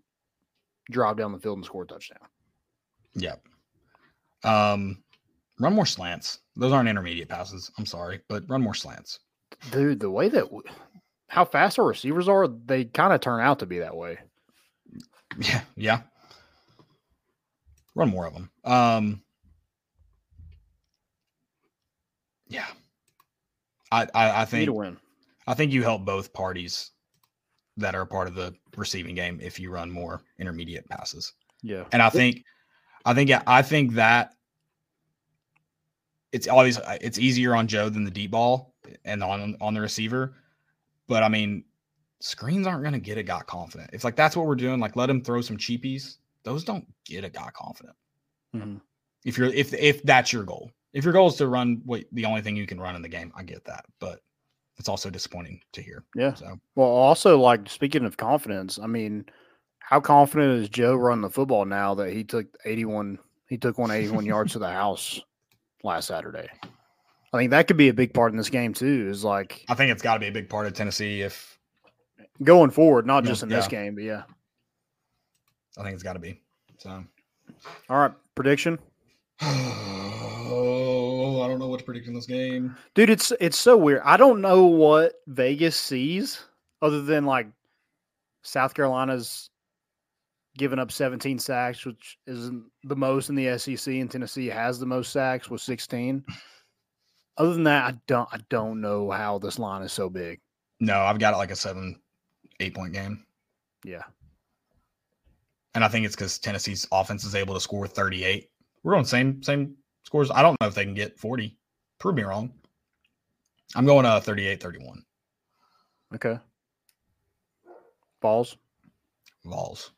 drive down the field and score a touchdown. Yep. Um, run more slants. Those aren't intermediate passes. I'm sorry, but run more slants. Dude, the way that w- how fast our receivers are, they kind of turn out to be that way. Yeah, yeah. Run more of them. Um, yeah. I I, I think to win. I think you help both parties that are a part of the receiving game if you run more intermediate passes. Yeah. And I think, I think, I think that it's always it's easier on Joe than the deep ball and on on the receiver. But I mean, screens aren't going to get a guy confident. It's like that's what we're doing. Like let him throw some cheapies. Those don't get a guy confident. Mhm. If you're if if that's your goal. If your goal is to run what the only thing you can run in the game, I get that. But it's also disappointing to hear. Yeah. So Well, also like speaking of confidence, I mean, how confident is Joe running the football now that he took 81 he took one 81 yards to the house last Saturday? I think that could be a big part in this game too. Is like I think it's got to be a big part of Tennessee if going forward, not Yeah, just in this game, but yeah. I think it's got to be. So, All right, prediction, oh, I don't know what to predict in this game. dude. It's it's so weird. I don't know what Vegas sees other than like South Carolina's giving up 17 sacks, which isn't the most in the SEC, and Tennessee has the most sacks with 16. Other than that, I don't I don't know how this line is so big. No, I've got it like a seven, eight point game. Yeah. And I think it's because Tennessee's offense is able to score 38. We're on same same scores. I don't know if they can get 40. Prove me wrong. I'm going uh 38 31. Okay. Balls. Vols.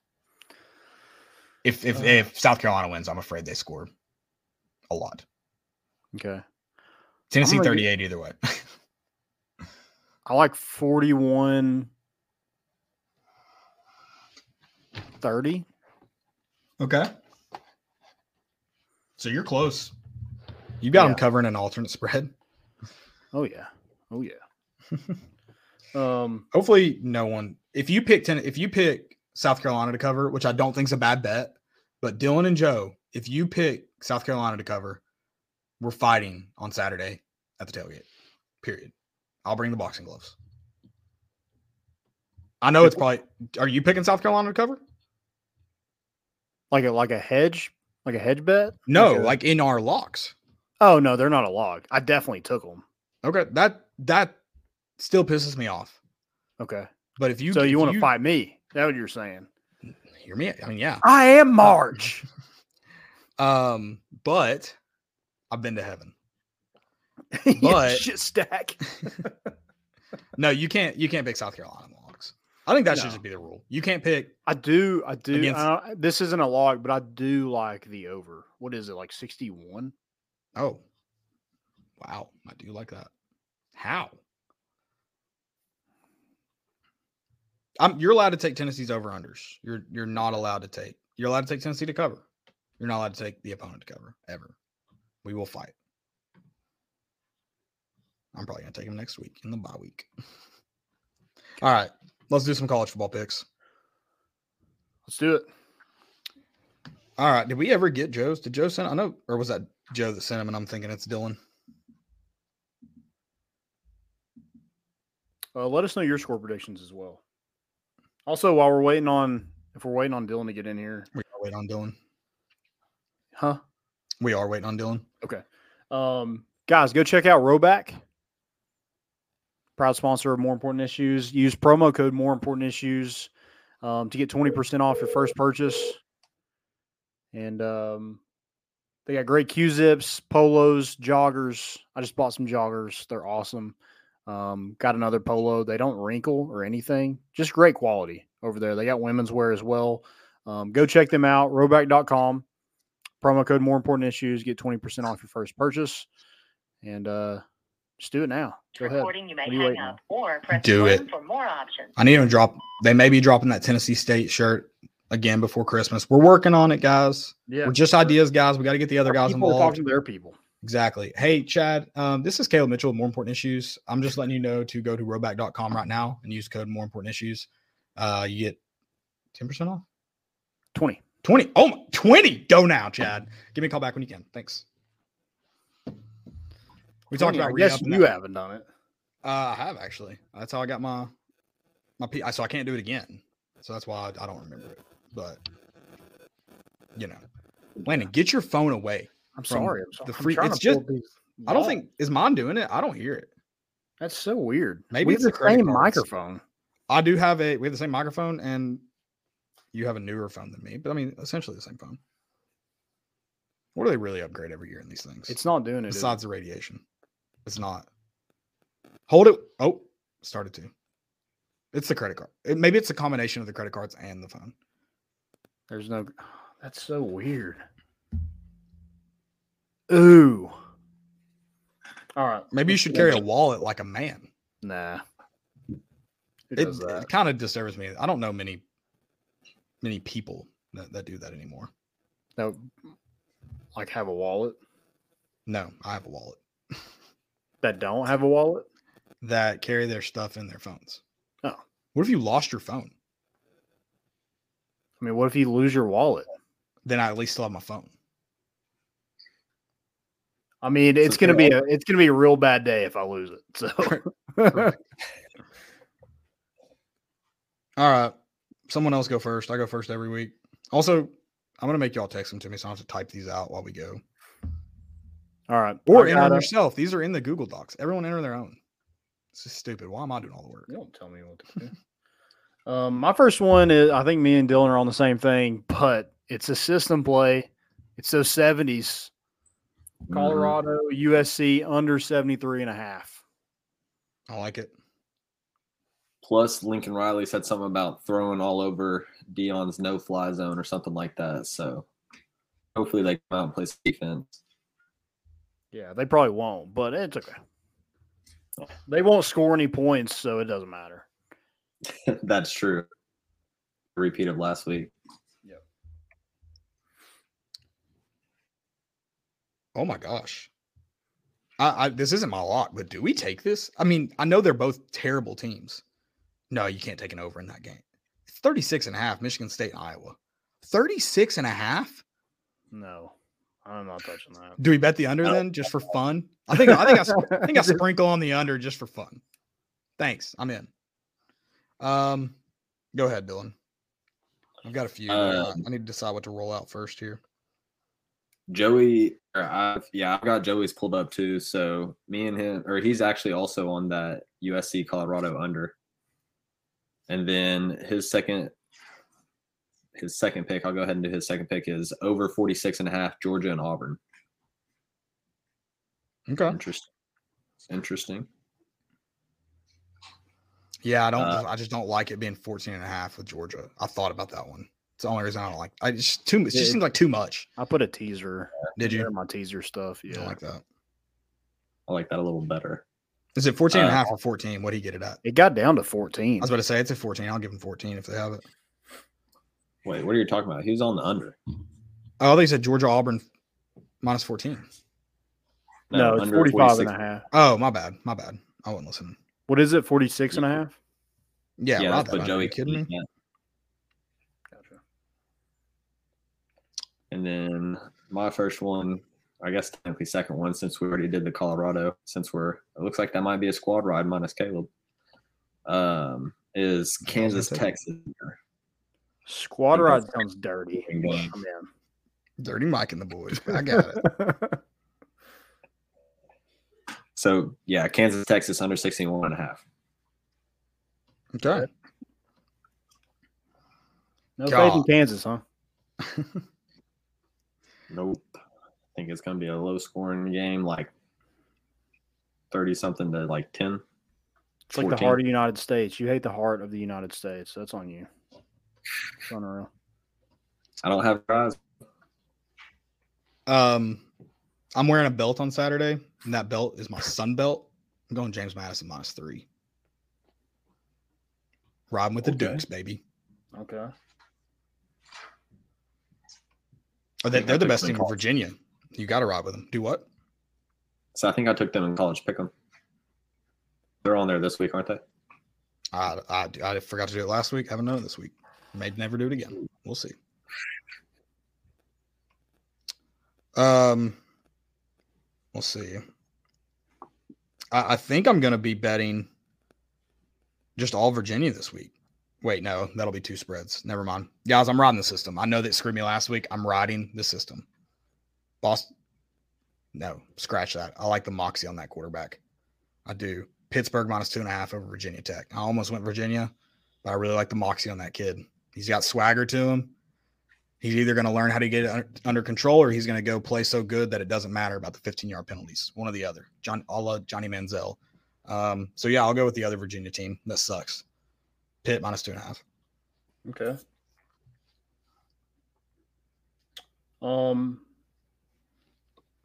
If if if South Carolina wins, I'm afraid they score a lot. Okay. Tennessee gonna 38 either way. I like 41 30. okay. So you're close. You got them covering an alternate spread. Oh yeah. Oh yeah. um Hopefully, no one. If you pick ten, if you pick South Carolina to cover, which I don't think is a bad bet, but Dylan and Joe, if you pick South Carolina to cover, we're fighting on Saturday at the tailgate. Period. I'll bring the boxing gloves. I know it's probably. Are you picking South Carolina to cover? like a like a hedge, like a hedge bet? No, a- like in our locks. Oh no, they're not a log. I definitely took them. Okay, that that still pisses me off. Okay. But if you so if you want to fight me? That's what you're saying. hear me? I mean, yeah. I am March. Um, but I've been to heaven. But- shit stack. No, you can't. You can't pick South Carolina logs. I think that should just be the rule. You can't pick. I do. I do. Against- uh, this isn't a log, but I do like the over. What is it like? Sixty one. Oh, wow! I do like that. How? I'm. You're allowed to take Tennessee's over unders. You're you're not allowed to take. You're allowed to take Tennessee to cover. You're not allowed to take the opponent to cover ever. We will fight. I'm probably gonna take him next week in the bye week. All right, let's do some college football picks. Let's do it. All right. Did we ever get Joe's? Did Joe send? I know, or was that Joe that sent him? And I'm thinking it's Dylan. Uh, let us know your score predictions as well. Also, while we're waiting on, if we're waiting on Dylan to get in here, We are waiting on Dylan. huh? We are waiting on Dylan. Okay. Um, guys, go check out Rhoback. Proud sponsor of More Important Issues. Use promo code More Important Issues um, to get twenty percent off your first purchase. And um, they got great Q zips, polos, joggers. I just bought some joggers. They're awesome. Um, got another polo. They don't wrinkle or anything. Just great quality over there. They got women's wear as well. Um, go check them out. Rhoback.com promo code more important issues get 20% off your first purchase and uh just do it now go ahead Recording, you may you hang up or press Do one it. for more options. I need to drop. They may be dropping that Tennessee State shirt again before Christmas. We're working on it, guys. yeah We're just ideas, guys. We got to get the other guys people involved. talking to their people Exactly. Hey, Chad, um, this is Caleb Mitchell More Important Issues. I'm just letting you know to go to rhoback.com right now and use code More Important Issues. Uh, you get 10% off. 20 20. Oh, my, 20. Go now, Chad. Give me a call back when you can. Thanks. We talked about i you that. haven't done it Uh, I have actually. That's how I got my my P. So I can't do it again. So that's why I, I don't remember it. But you know, Landon, get your phone away. I'm sorry i'm, the free- it's just- I don't think is mine doing it. I don't hear it. that's so weird Maybe we it's have the the same cards. microphone I do have a. We have the same microphone, and you have a newer phone than me. But I mean, essentially the same phone. What do they really upgrade every year in these things? it's not doing it? besides the radiation. It's not. Hold it. Oh, started to. It's the credit card. It, maybe it's a combination of the credit cards and the phone. there's no that's so weird ooh all right Maybe you should carry a wallet like a man. nah Who It, kind of disturbs me. I don't know many many people that, that do that anymore. no like have a wallet No, I have a wallet that don't have a wallet that carry their stuff in their phones. Oh. What if you lost your phone? I mean, what if you lose your wallet? Then I at least still have my phone. I mean, it's So gonna be they're a it's gonna be a real bad day if I lose it. So All right. Someone else go first. I go first every week. Also, I'm gonna make y'all text them to me so I don't have to type these out while we go. all right. Or enter them yourself. These are in the Google Docs. Everyone enter their own. This is stupid. Why am I doing all the work? You don't tell me what to do. um, my first one is I think me and Dylan are on the same thing, but it's a system play. It's those 70s. Mm-hmm. Colorado, USC under 73 and a half. I like it. Plus, Lincoln Riley said something about throwing all over Deion's no fly zone or something like that. So hopefully they come out and play some defense. Yeah, they probably won't, but it's okay. They won't score any points, so it doesn't matter. That's true. Repeat of last week. Oh my gosh. I, I this isn't my lock, but do we take this? I mean, I know they're both terrible teams. No, you can't take an over in that game. It's 36 and a half, Michigan State and Iowa. 36 and a half? No, I'm not touching that. Do we bet the under then just for fun? I think I think I, I think I sprinkle on the under just for fun. Thanks. I'm in. Um go ahead, Dylan. I've got a few. but I- Um, I need to decide what to roll out first here. Joey, or I've yeah, I've got Joey's pulled up too. So me and him, or he's actually also on that USC Colorado under. And then his second, his second pick, I'll go ahead and do his second pick is over 46 and a half, Georgia and Auburn. Okay. Interesting. Interesting. Yeah, I don't Uh, I just don't like it being 14 and a half with Georgia. I thought about that one. It's the only reason I don't like I just too much. It just seems like too much. I put a teaser. Did They're you? My teaser stuff. Yeah. don't like that. I like that a little better. Is it 14 and a Uh, half or 14? What do you get it at? It got down to 14. I was about to say it's a 14. I'll give them 14 if they have it. Wait, what are you talking about? Who's on the under? Oh, they said Georgia Auburn minus 14. No, it's under 45 and a half. Oh, my bad. My bad. I wasn't listening. What is it? 46 and a half? Yeah, Yeah, rob that's that what under. Are Joey you kidding me? Yeah. Gotcha. And then my first one, I guess technically second one, since we already did the Colorado, since we're it looks like that might be a squad ride minus Caleb. Um, is Kansas. Texas. Squad think ride sounds dirty. Game. I'm in. Dirty Mike and the boys. I got it. So yeah, Kansas Texas under 61 and a half. Okay. no faith in Kansas, huh? Nope. I think it's gonna be a low scoring game, like 30 something to like 10. It's like the heart of the United States. You hate the heart of the United States. That's on you. It's unreal. I don't have guys. Um, I'm wearing a belt on Saturday, and that belt is my sun belt. I'm going James Madison minus three. Riding with the Okay. Dukes, baby. Okay. Oh, they, they're the best team in. Virginia. You got to ride with them. Do what? So I think I took them in college. Pick them. They're on there this week, aren't they? I, I, I forgot to do it last week. Haven't done it this week. May never do it again. We'll see. Um, we'll see. I, I think I'm going to be betting just all Virginia this week. Wait, no, that'll be two spreads. Never mind, guys. I'm riding the system. I know that screwed me last week. I'm riding the system. Boston. No, scratch that. I like the moxie on that quarterback. I do. Pittsburgh minus two and a half over Virginia Tech. I almost went Virginia, but I really like the moxie on that kid. He's got swagger to him. He's either going to learn how to get it under control or he's going to go play so good that it doesn't matter about the 15 yard penalties. One or the other. John, a la Johnny Manziel. Um, so yeah, I'll go with the other Virginia team. That sucks. Pitt minus two and a half. Okay. Um,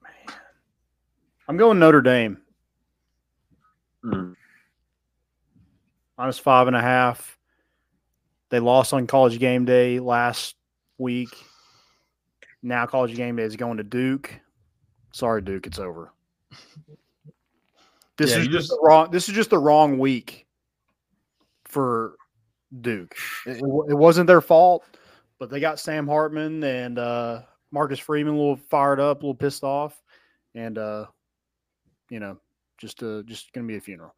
man, I'm going Notre Dame Mm. minus five and a half. They lost on College Game Day last week. Now College Game Day is going to Duke. Sorry, Duke, it's over. This Yeah, is just just- the wrong. This is just the wrong week for Duke. It, it wasn't their fault, but they got Sam Hartman and uh, Marcus Freeman a little fired up, a little pissed off, and uh, you know, just uh, just gonna be a funeral.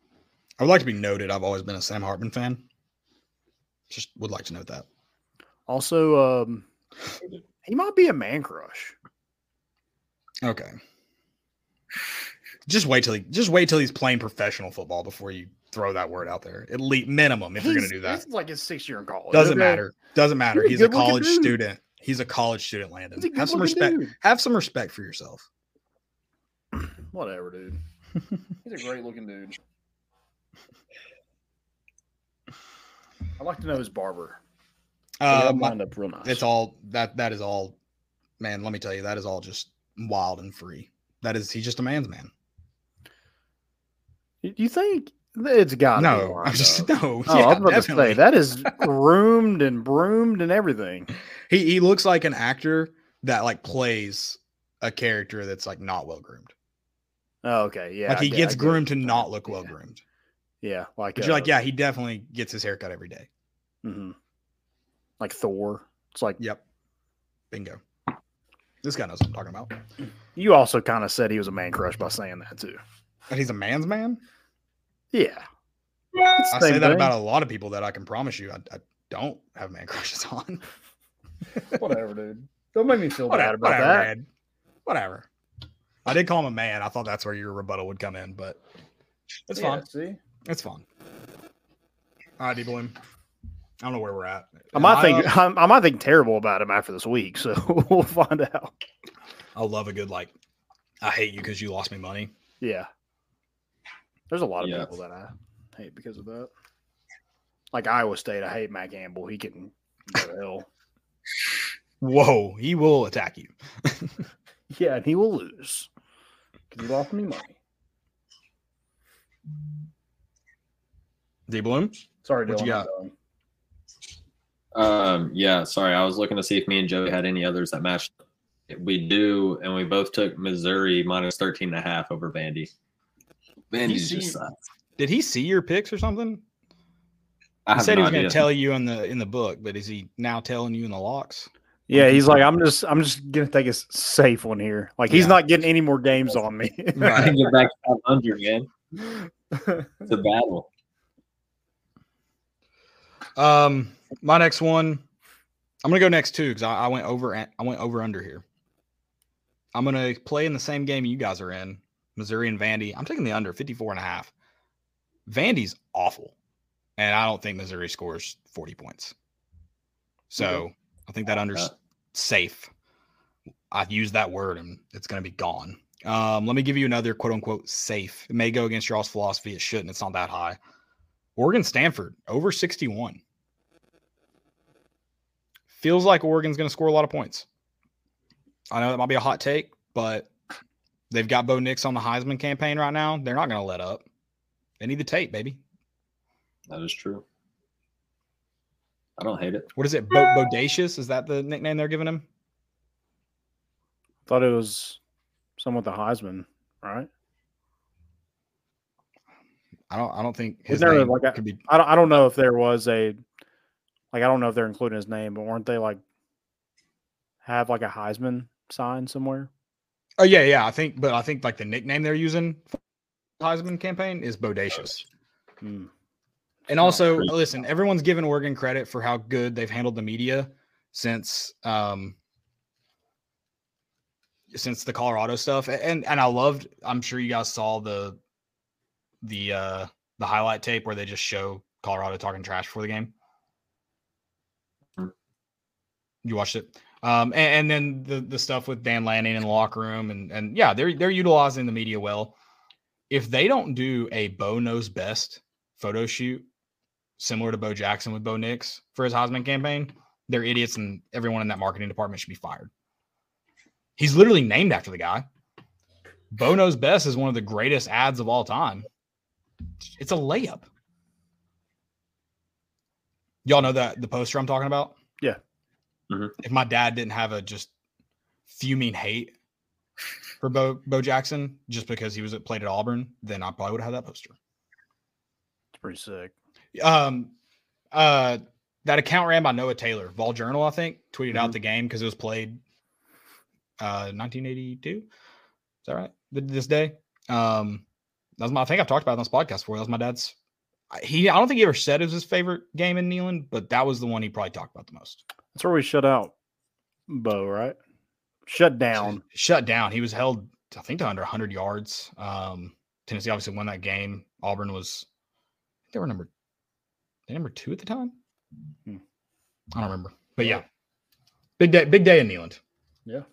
I would like to be noted. I've always been a Sam Hartman fan. Just would like to note that. Also, um, he might be a man crush. Okay. Just wait till he just wait till he's playing professional football before you throw that word out there. At least minimum if you're gonna do that. This is like his sixth year in college. Doesn't okay? matter. Doesn't matter. He's a He's a good-looking college student. He's a college student, Landon. Have some respect. dude. Have some respect for yourself. Whatever, dude. He's a great looking dude. I'd like to know his barber. Uh, Uh, my- up real nice. it's all that that is all man, let me tell you, that is all just wild and free. That is he's just a man's man. You you think it's got No, I'm just no. Oh, yeah, I was about to say that is groomed and broomed and everything. He he looks like an actor that like plays a character that's like not well groomed. Oh, okay, yeah. like he get- gets get groomed to not look well groomed. Yeah, like But you're like, uh, yeah, he definitely gets his haircut every day. Mm-hmm. like Thor. It's like Yep. Bingo. This guy knows what I'm talking about. you also kind of said he was a man crush by saying that too. But he's a man's man. Yeah, It's I say that thing. about a lot of people that I can promise you I, I don't have man crushes on. whatever, dude. Don't make me feel bad about whatever, that. Ed. Whatever. I did call him a man. I thought that's where your rebuttal would come in, but it's Yeah, fine. See, It's fine. All right, D Bloom. I don't know where we're at. I might think up? I, I might think terrible about him after this week, so we'll find out. I love a good like. I hate you because you lost me money. Yeah, there's a lot of Yeah. people that I hate because of that. Like Iowa State, I hate Matt Campbell. He can go to hell. Whoa, he will attack you. Yeah, and he will lose because he lost me money. D Bloom. Sorry, What Dylan. you I'm got? Um, yeah, sorry. I was looking to see if me and Joey had any others that matched. We do, and we both took Missouri minus 13 and a half over Vandy. Vandy's see- just sucks. Did he see your picks or something? I He said no he was going to tell you in the in the book, but is he now telling you in the locks? Yeah, he's like, I'm just, I'm just gonna take a safe one here. Like he's Yeah. not getting any more games on me. I can get back to 500, man. It's a battle. Um, my next one, I'm gonna go next too because I, I went over. I went over under here. I'm gonna play in the same game you guys are in, Missouri and Vandy. I'm taking the under 54 and a half. Vandy's awful, and I don't think Missouri scores 40 points. So I think that under's that. safe. I've used that word and it's gonna be gone. Um, let me give you another quote unquote safe. It may go against y'all's philosophy. It shouldn't. It's not that high. Oregon Stanford over 61. Feels like Oregon's going to score a lot of points. I know that might be a hot take, but they've got Bo Nix on the Heisman campaign right now. They're not going to let up. They need the tape, baby. That is true. I don't hate it. What is it? Bo- Bodacious? Is that the nickname they're giving him? Thought it was someone with the Heisman, right? I don't. I don't think his there name like a- could be. I don't, I don't know if there was a, like, I don't know if they're including his name, but weren't they like have like a Heisman sign somewhere? Oh yeah, yeah. I think, but I think like the nickname they're using for the Heisman campaign is Bodacious. Hmm. And also, listen, everyone's given Oregon credit for how good they've handled the media since um since the Colorado stuff. And and I loved, I'm sure you guys saw the the uh the highlight tape where they just show Colorado talking trash before the game. Mhm. You watched it. Um and, and then the the stuff with Dan Lanning in the locker room and and yeah, they're they're utilizing the media well. If they don't do a Bo knows best photo shoot similar to Bo Jackson with Bo Nix for his Heisman campaign, they're idiots and everyone in that marketing department should be fired. He's literally named after the guy. Bo knows best is one of the greatest ads of all time. It's a layup. Y'all know that the poster I'm talking about? Yeah. Mhm. If my dad didn't have a just fuming hate for Bo Bo Jackson just because he was at, played at Auburn, then I probably would have had that poster. It's pretty sick. Um, Uh, that account ran by Noah Taylor, Vol Journal, I think, tweeted Mm-hmm. out the game because it was played uh 1982. Is that right? This day. Um, that was my. I think I've talked about it on this podcast before. That was my dad's. I- He, I don't think he ever said it was his favorite game in Neyland, but that was the one he probably talked about the most. That's where we shut out Bo, right? Shut down. Shut down. He was held, I think, to under 100 yards. Um, Tennessee obviously won that game. Auburn was, I think they were number, they number two at the time. Hmm. I don't remember, but yeah, big day, big day in Neyland. Yeah.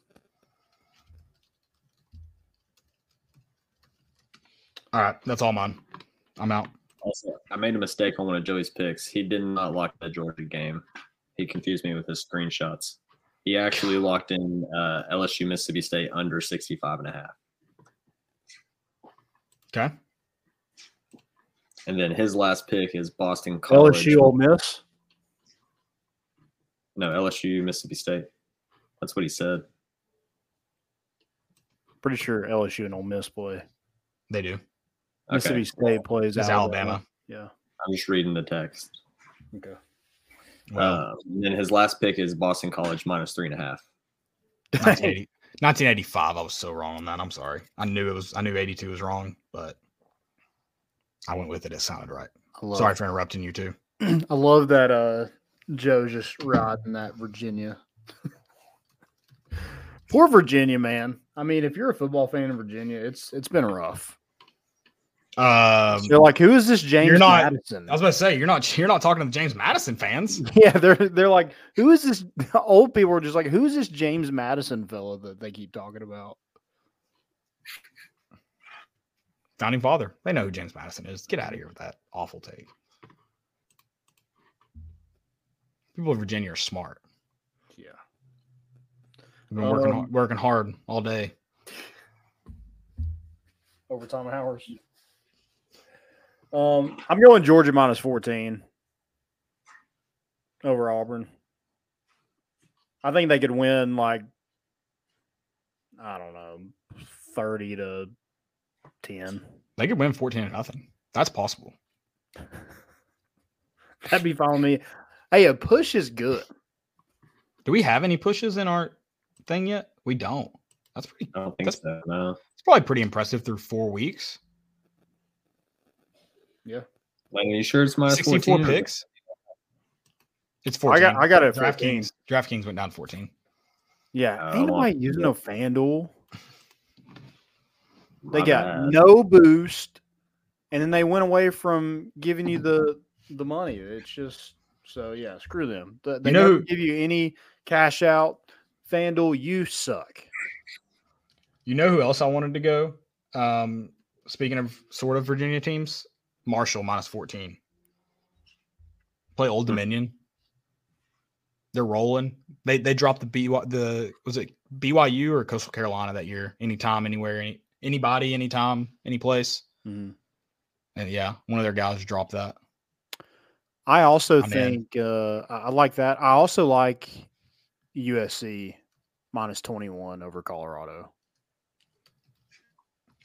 All right, that's all mine. I'm out. Also, I made a mistake on one of Joey's picks. He did not lock the Georgia game. He confused me with his screenshots. He actually locked in uh, LSU Mississippi State under 65 and a half. Okay. And then his last pick is Boston College. LSU Ole Miss. No, LSU Mississippi State. That's what he said. Pretty sure LSU and Ole Miss play. They do. Mississippi State plays It's Alabama. Alabama. Yeah. I'm just reading the text. Okay. Well, Uh, and then his last pick is Boston College minus three and a half. 1980 1985. I was so wrong on that. I'm sorry. I knew it was. I knew 82 was wrong, but I went with it. It sounded right. I love, Sorry for interrupting you too. I love that uh Joe just riding that Virginia. Poor Virginia, man. I mean, if you're a football fan in Virginia, it's it's been rough. Um, They're like, who is this James not- Madison? I was about to say you're not you're not talking to the James Madison fans. Yeah, they're they're like, who is this? Old people are just like, who is this James Madison fella that they keep talking about? Founding father. They know who James Madison is. Get out of here with that awful take. People in Virginia are smart. Yeah, I've been working Um, hard, working hard all day. overtime hours. Um, I'm going Georgia minus 14 over Auburn. I think they could win like I don't know, 30 to 10. They could win 14 to nothing. That's possible. That'd be fine with me. Hey, a push is good. Do we have any pushes in our thing yet? We don't. That's pretty. I don't think That's- so. No. It's probably pretty impressive through four weeks. Yeah. Like, are you sure it's minus 64 14? picks. It's I 14. got I got it at 14. DraftKings. DraftKings went down 14. Yeah. Uh, Ain't well, nobody using no FanDuel. They My got bad. no boost, and then they went away from giving you the the money. It's just so yeah, screw them. Th- They You know never who- give you any cash out. FanDuel, you suck. You know who else I wanted to go? Um, speaking of sort of Virginia teams, Marshall minus 14. Play Old Hmm. Dominion. They're rolling. They they dropped the BY the was it BYU or Coastal Carolina that year? Anytime, anywhere, any anybody, anytime, any place. Mhm. And yeah, one of their guys dropped that. I also I'm think uh, I I like that. I also like USC minus twenty one over Colorado.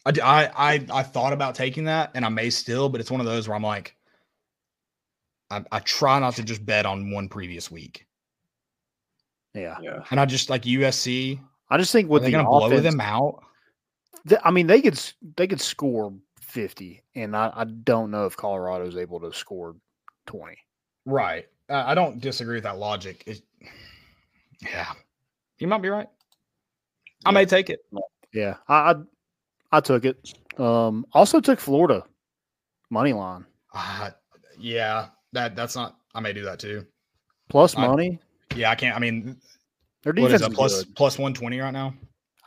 I, d- I I I thought about taking that, and I may still, but it's one of those where I'm like, I, I try not to just bet on one previous week, Yeah, Yeah. and I just like USC. I just think Are with they the going to blow them out? th- I mean they could they could score fifty, and I, I don't know if Colorado's able to score twenty. Right. Uh, I don't disagree with that logic. It, yeah, you might be right. I may take it. Yeah, I I, I took it. Um, also took Florida money line Uh, yeah, that that's not. I may do that too. plus I- money. Yeah, I can't. I mean, Their what defense is is it? Plus good. plus one twenty right now.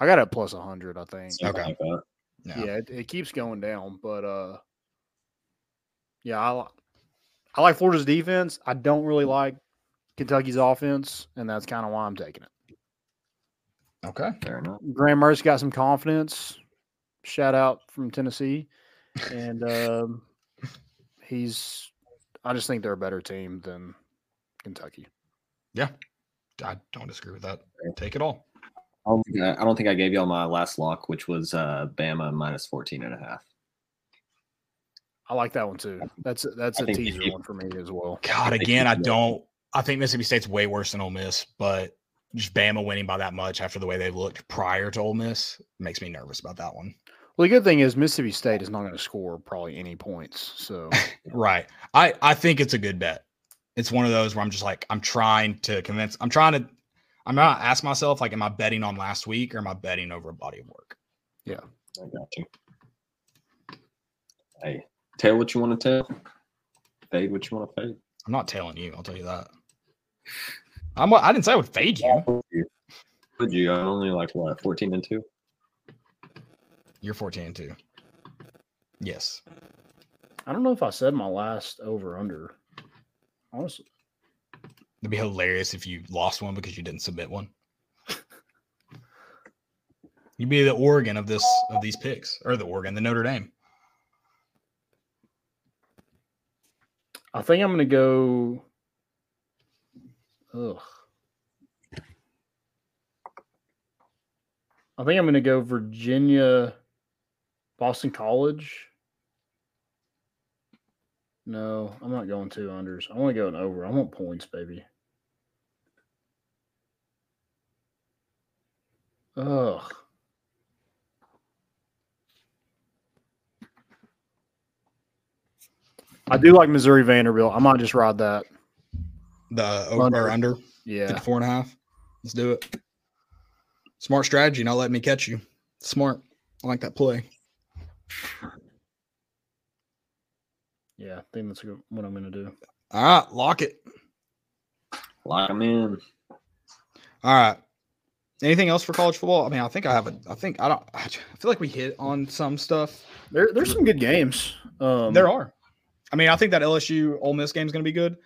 I got it at plus hundred. I think. Something Okay. like that. Yeah, it, it keeps going down, but uh, yeah, I li- I like Florida's defense. I don't really like Kentucky's offense, and that's kind of why I'm taking it. Okay. Fair enough. Graham Mertz got some confidence. Shout out from Tennessee, and um, he's. I just think they're a better team than Kentucky. Yeah, I don't disagree with that. Take it all. I don't, think I, I don't think I gave y'all my last lock, which was uh, Bama minus 14 and a half. I like that one too. That's a, that's I a teaser you- one for me as well. God, again, I don't. I think Mississippi State's way worse than Ole Miss, but just Bama winning by that much after the way they looked prior to Ole Miss makes me nervous about that one. Well, the good thing is Mississippi State is not going to score probably any points. So Right. I I think it's a good bet. It's one of those where I'm just like I'm trying to convince. I'm trying to. I'm not ask myself like, am I betting on last week or am I betting over a body of work? Yeah, I got you. Hey, tell what you want to tell. Fade what you want to fade. I'm not telling you. I'll tell you that. I'm. I didn't say I would fade you. Would you? I'm only like what, 14 and 2? You're 14 and two. Yes. I don't know if I said my last over under. Honestly, It'd be hilarious if you lost one because you didn't submit one. You'd be the Oregon of this of these picks, or the Oregon, the Notre Dame. I think I'm going to go. Ugh. I think I'm going to go Virginia, Boston College. No, I'm not going two unders. I want to go an over. I want points, baby. Ugh. I do like Missouri Vanderbilt. I might just ride that. The over Under. or under Yeah. at the four and a half. Let's do it. Smart strategy, not letting me catch you. Smart. I like that play. Yeah, I think that's what I'm going to do. All right, lock it. Lock them in. All right. Anything else for college football? I mean, I think I have a. I think I don't. I feel like we hit on some stuff. There, there's some good games. Um, There are. I mean, I think that LSU Ole Miss game is going to be good.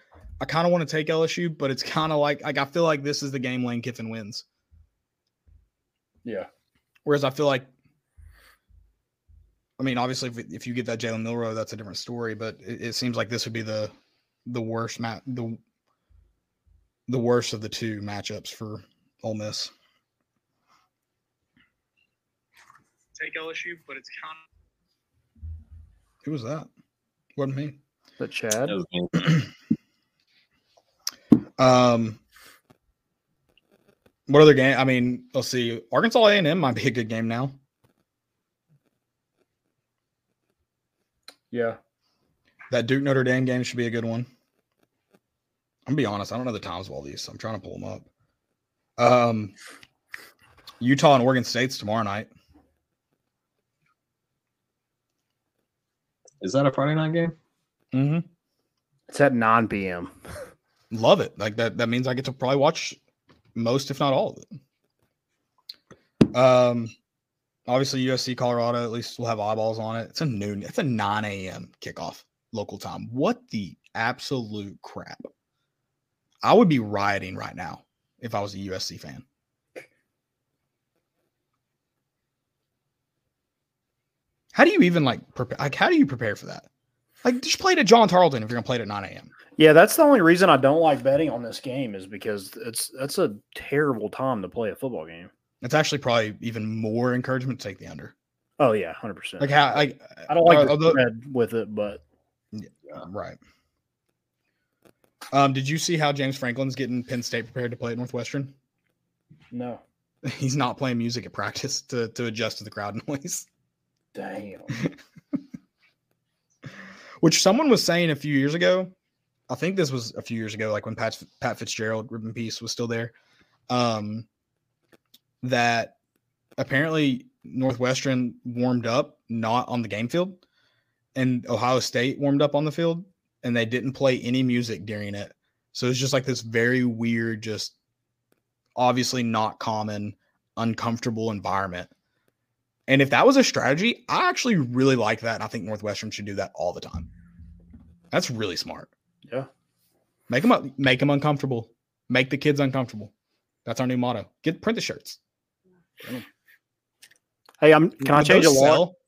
I kind of want to take LSU, but it's kind of like like I feel like this is the game Lane Kiffin wins. Yeah. Whereas I feel like, I mean, obviously, if, if you get that Jalen Milroe, that's a different story. But it, it seems like this would be the the worst mat the the worst of the two matchups for Ole Miss. Take LSU, but it's kind of who was that? Wasn't me. The Chad, That was me. Um, what other game? I mean, let's see. Arkansas A and M might be a good game now. yeah. That Duke Notre Dame game should be a good one. I'm gonna be honest. I don't know the times of all these, so I'm trying to pull them up. Um, Utah and Oregon State's tomorrow night. Is that a Friday night game? Mm-hmm. It's at 9 p.m. Love it. Like that. That means I get to probably watch most, if not all of it. Um, obviously USC Colorado. At least we'll have eyeballs on it. It's a noon. It's a 9 a.m. kickoff local time. What the absolute crap? I would be rioting right now if I was a USC fan. How do you even like prepare? Like, how do you prepare for that? Like, just play it at John Tarleton if you're gonna play it at 9 a.m. Yeah, that's the only reason I don't like betting on this game is because it's that's a terrible time to play a football game. It's actually probably even more encouragement to take the under. Oh yeah, hundred percent. Like how like I don't like uh, the spread with it, but right. Um, did you see how James Franklin's getting Penn State prepared to play at Northwestern? no. He's not playing music at practice to to adjust to the crowd noise. Damn. Which someone was saying a few years ago. I think this was a few years ago, like when Pat Pat Fitzgerald, Rip in Peace, was still there. Um, that apparently Northwestern warmed up not on the game field, and Ohio State warmed up on the field, and they didn't play any music during it. So it's just like this very weird, just obviously not common, uncomfortable environment. And if that was a strategy, I actually really like that. And I think Northwestern should do that all the time. That's really smart. Yeah. Make them up, make them uncomfortable. Make the kids uncomfortable. That's our new motto. Get print the shirts. Hey, I'm can I change a those law?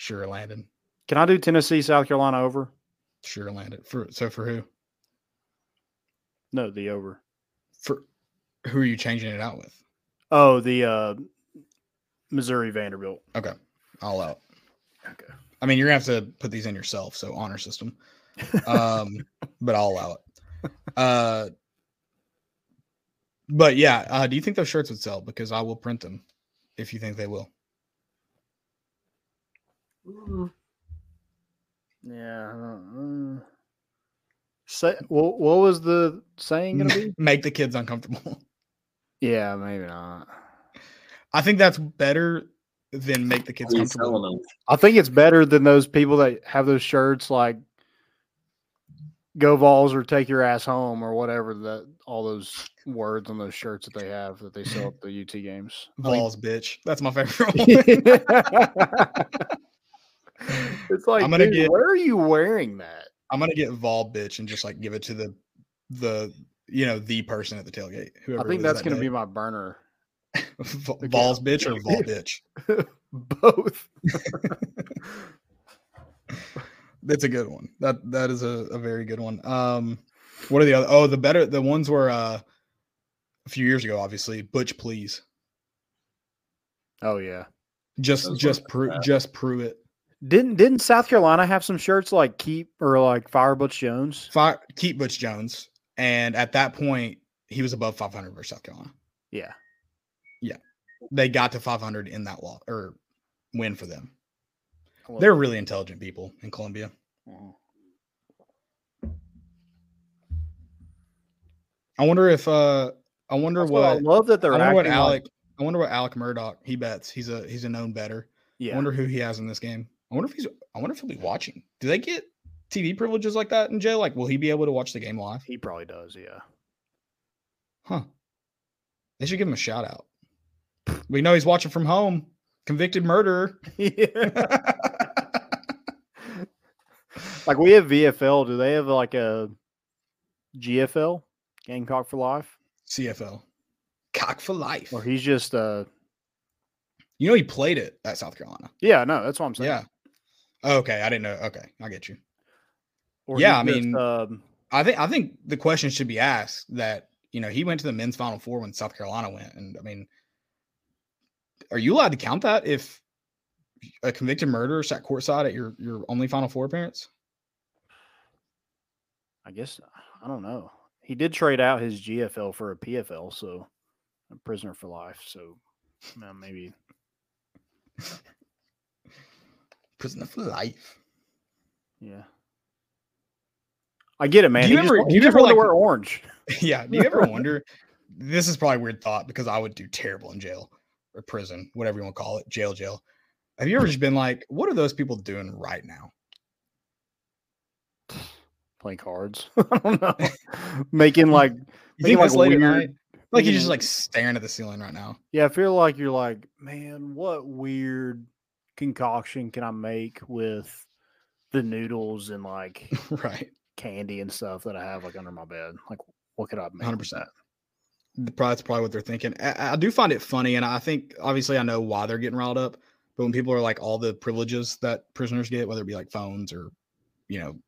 Sure, Landon. Can I do Tennessee, South Carolina over? Sure, Landon. For so for who? No, the over. For who are you changing it out with? Oh, the uh Missouri Vanderbilt. Okay, all out. Okay. I mean, you're gonna have to put these in yourself, so honor system. Um, but I'll allow it. Uh, but yeah, uh, do you think those shirts would sell? Because I will print them if you think they will. Yeah. Uh, say, what, what was the saying going to be? Make the kids uncomfortable. Yeah, maybe not. I think that's better than make the kids Are comfortable. I think it's better than those people that have those shirts like "Go Vols" or "Take your ass home" or whatever that all those words on those shirts that they have that they sell at the UT games. I Balls, bitch. That's my favorite one. it's like, I'm gonna dude, get- where are you wearing that? I'm gonna get Vol bitch and just like give it to the the you know the person at the tailgate. Whoever I think that's that to day. be my burner. Vols bitch or Vol bitch. Both. That's a good one. That that is a, a very good one. Um, what are the other? Oh, the better the ones were uh a few years ago. Obviously, Butch, please Oh yeah. just Those just weren't prove bad. just prove it. Didn't didn't South Carolina have some shirts like keep or like fire Butch Jones? Fire, keep Butch Jones, and at that point he was above 500 versus South Carolina. Yeah, yeah. They got to 500 in that law or win for them. They're really intelligent people in Columbia. Mhm. I wonder if uh I wonder Also, what I love that they're I wonder what Alec Like, I wonder what Alec Murdaugh he bets. He's a he's a known better. yeah. I wonder who he has in this game. I wonder if he's I wonder if he'll be watching. Do they get TV privileges like that in jail? Like will he be able to watch the game live? he probably does. Yeah. Huh. They should give him a shout out. We know he's watching from home. Convicted murderer. yeah. Like we have VFL. Do they have like a GFL Gamecock for Life? CFL. Cock for life. Or he's just uh You know he played it at South Carolina. yeah, no, that's what I'm saying. Yeah. Okay, I didn't know. Okay, I get you. Or Yeah, I just, mean- um, I think I think the question should be asked that you know he went to the men's final four when South Carolina went, and I mean, are you allowed to count that if a convicted murderer sat courtside at your your only final four appearance? I guess I don't know. He did trade out his GFL for a PFL, so a prisoner for life. So maybe Prisoner for life. yeah. I get it, man. you he ever- wa- do you ever, like- wear orange. yeah. Do you ever wonder? This is probably a weird thought because I would do terrible in jail or prison, whatever you want to call it, jail, jail. Have you ever just been like, what are those people doing right now? Playing cards. I don't know. Making like You Making, think like, that's late at weird- night? Like you're just mm. like staring at the ceiling right now. Yeah, I feel like you're like, man, what weird concoction can I make with the noodles and like right. candy and stuff that I have like under my bed? Like, what could I make? Hundred percent. That's probably what they're thinking. I, I do find it funny, and I think obviously I know why they're getting riled up. But when people are like all the privileges that prisoners get, whether it be like phones or you know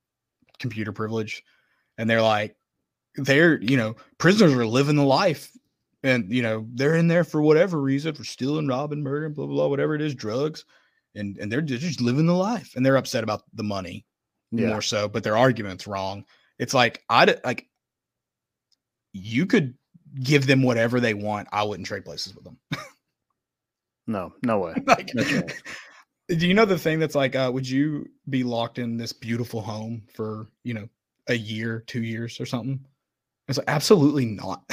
computer privilege, and they're like they're you know prisoners are living the life, and you know they're in there for whatever reason for stealing, robbing, murdering, blah blah blah, whatever it is, drugs, and and they're just living the life, and they're upset about the money Yeah. more so, but their argument's wrong. It's like I like you could give them whatever they want. I wouldn't trade places with them. No, no way. like, right. do you know the thing that's like, uh, would you be locked in this beautiful home for you know a year, two years, or something? It's like absolutely not.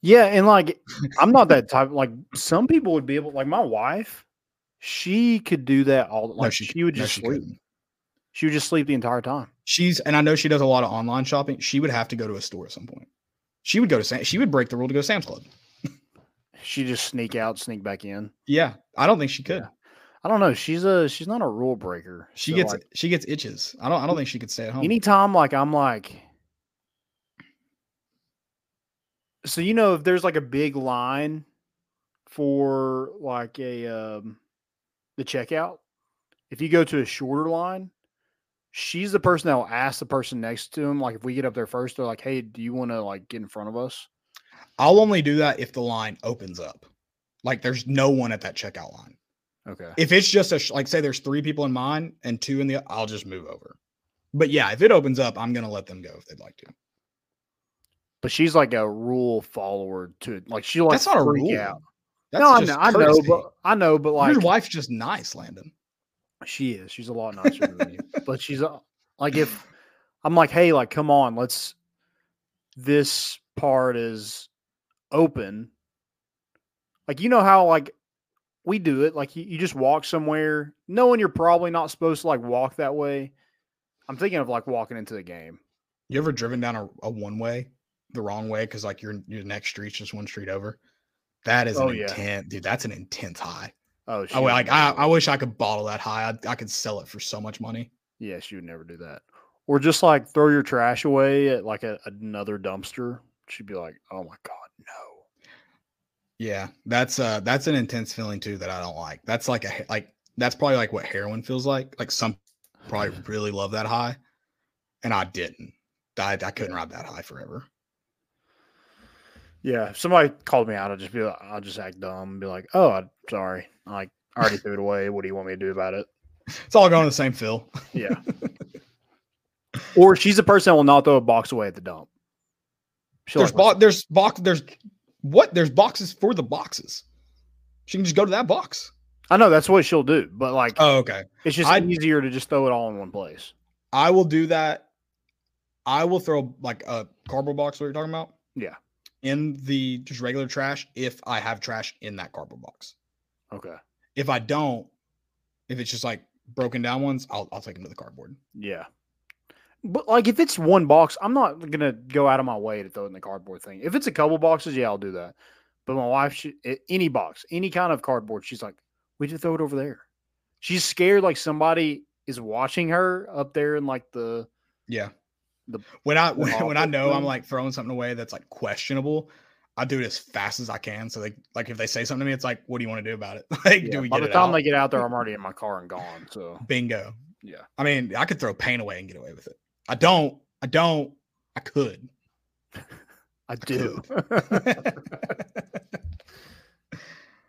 Yeah, and like I'm not that type. Like some people would be able, like my wife, she could do that all. Like she, c- would no, just she sleep. couldn't. She would just sleep the entire time. She's and I know she does a lot of online shopping. She would have to go to a store at some point. She would go to Sam. She would break the rule to go to Sam's Club. She just sneak out, sneak back in. Yeah, I don't think she could. Yeah. I don't know. She's a she's not a rule breaker. She So, gets like, she gets itches. I don't I don't think she could stay at home. anytime like I'm like so you know if there's like a big line for like a um the checkout if you go to a shorter line she's the person that will ask the person next to him like if we get up there first they're like hey do you want to like get in front of us I'll only do that if the line opens up. Like there's no one at that checkout line. Okay. If it's just a sh- like say there's three people in mine and two in the I'll just move over. But yeah, if it opens up, I'm gonna let them go if they'd like to. But she's like a rule follower to like she like That's not a rule. out. That's no, I know, I know, but I know, but like your wife's just nice, Landon. She is. She's a lot nicer than you. But she's uh, like, if I'm like, hey, like, come on, let's. This part is open. Like, you know how like we do it. Like, you, you just walk somewhere, knowing you're probably not supposed to like walk that way. I'm thinking of like walking into the game. You ever driven down a, a one way the wrong way because like your your next street's just one street over? That is Oh, an yeah. intense, dude. That's an intense high. Oh, I, would like I, I wish I could bottle that high. I, I could sell it for so much money. yeah, she would never do that. Or just like throw your trash away at like a, another dumpster. She'd be like, oh my god, no. Yeah, that's uh that's an intense feeling too that I don't like. That's like a like that's probably like what heroin feels like. Like some probably really love that high, and I didn't. I, I couldn't ride that high forever. Yeah, if somebody called me out, I'd just be like, I'll just act dumb and be like, "Oh, I'm sorry. Like, I already threw it away. What do you want me to do about it?" It's all going to the same fill. Yeah. or she's the person that will not throw a box away at the dump. She'll there's like, bo- there's box there's what there's boxes for the boxes. She can just go to that box. I know that's what she'll do, but like, Oh, okay. it's just I'd- easier to just throw it all in one place. I will do that. I will throw like a cardboard box. What you're talking about? Yeah. In the just regular trash, if I have trash in that cardboard box. Okay. If I don't, if it's just like broken down ones, I'll I'll take them to the cardboard. Yeah. But like, if it's one box, I'm not gonna go out of my way to throw it in the cardboard thing. If it's a couple boxes, yeah, I'll do that. But my wife, she, any box, any kind of cardboard, she's like, "We just throw it over there." She's scared like somebody is watching her up there in like the Yeah. The- when I when, when I know I'm like throwing something away that's like questionable, I do it as fast as I can. So they like if they say something to me, it's like, what do you want to do about it? like, Yeah, do we by get the time out? they get out there, I'm already in my car and gone. So Bingo. yeah, I mean, I could throw paint away and get away with it. I don't. I don't. I could. I do.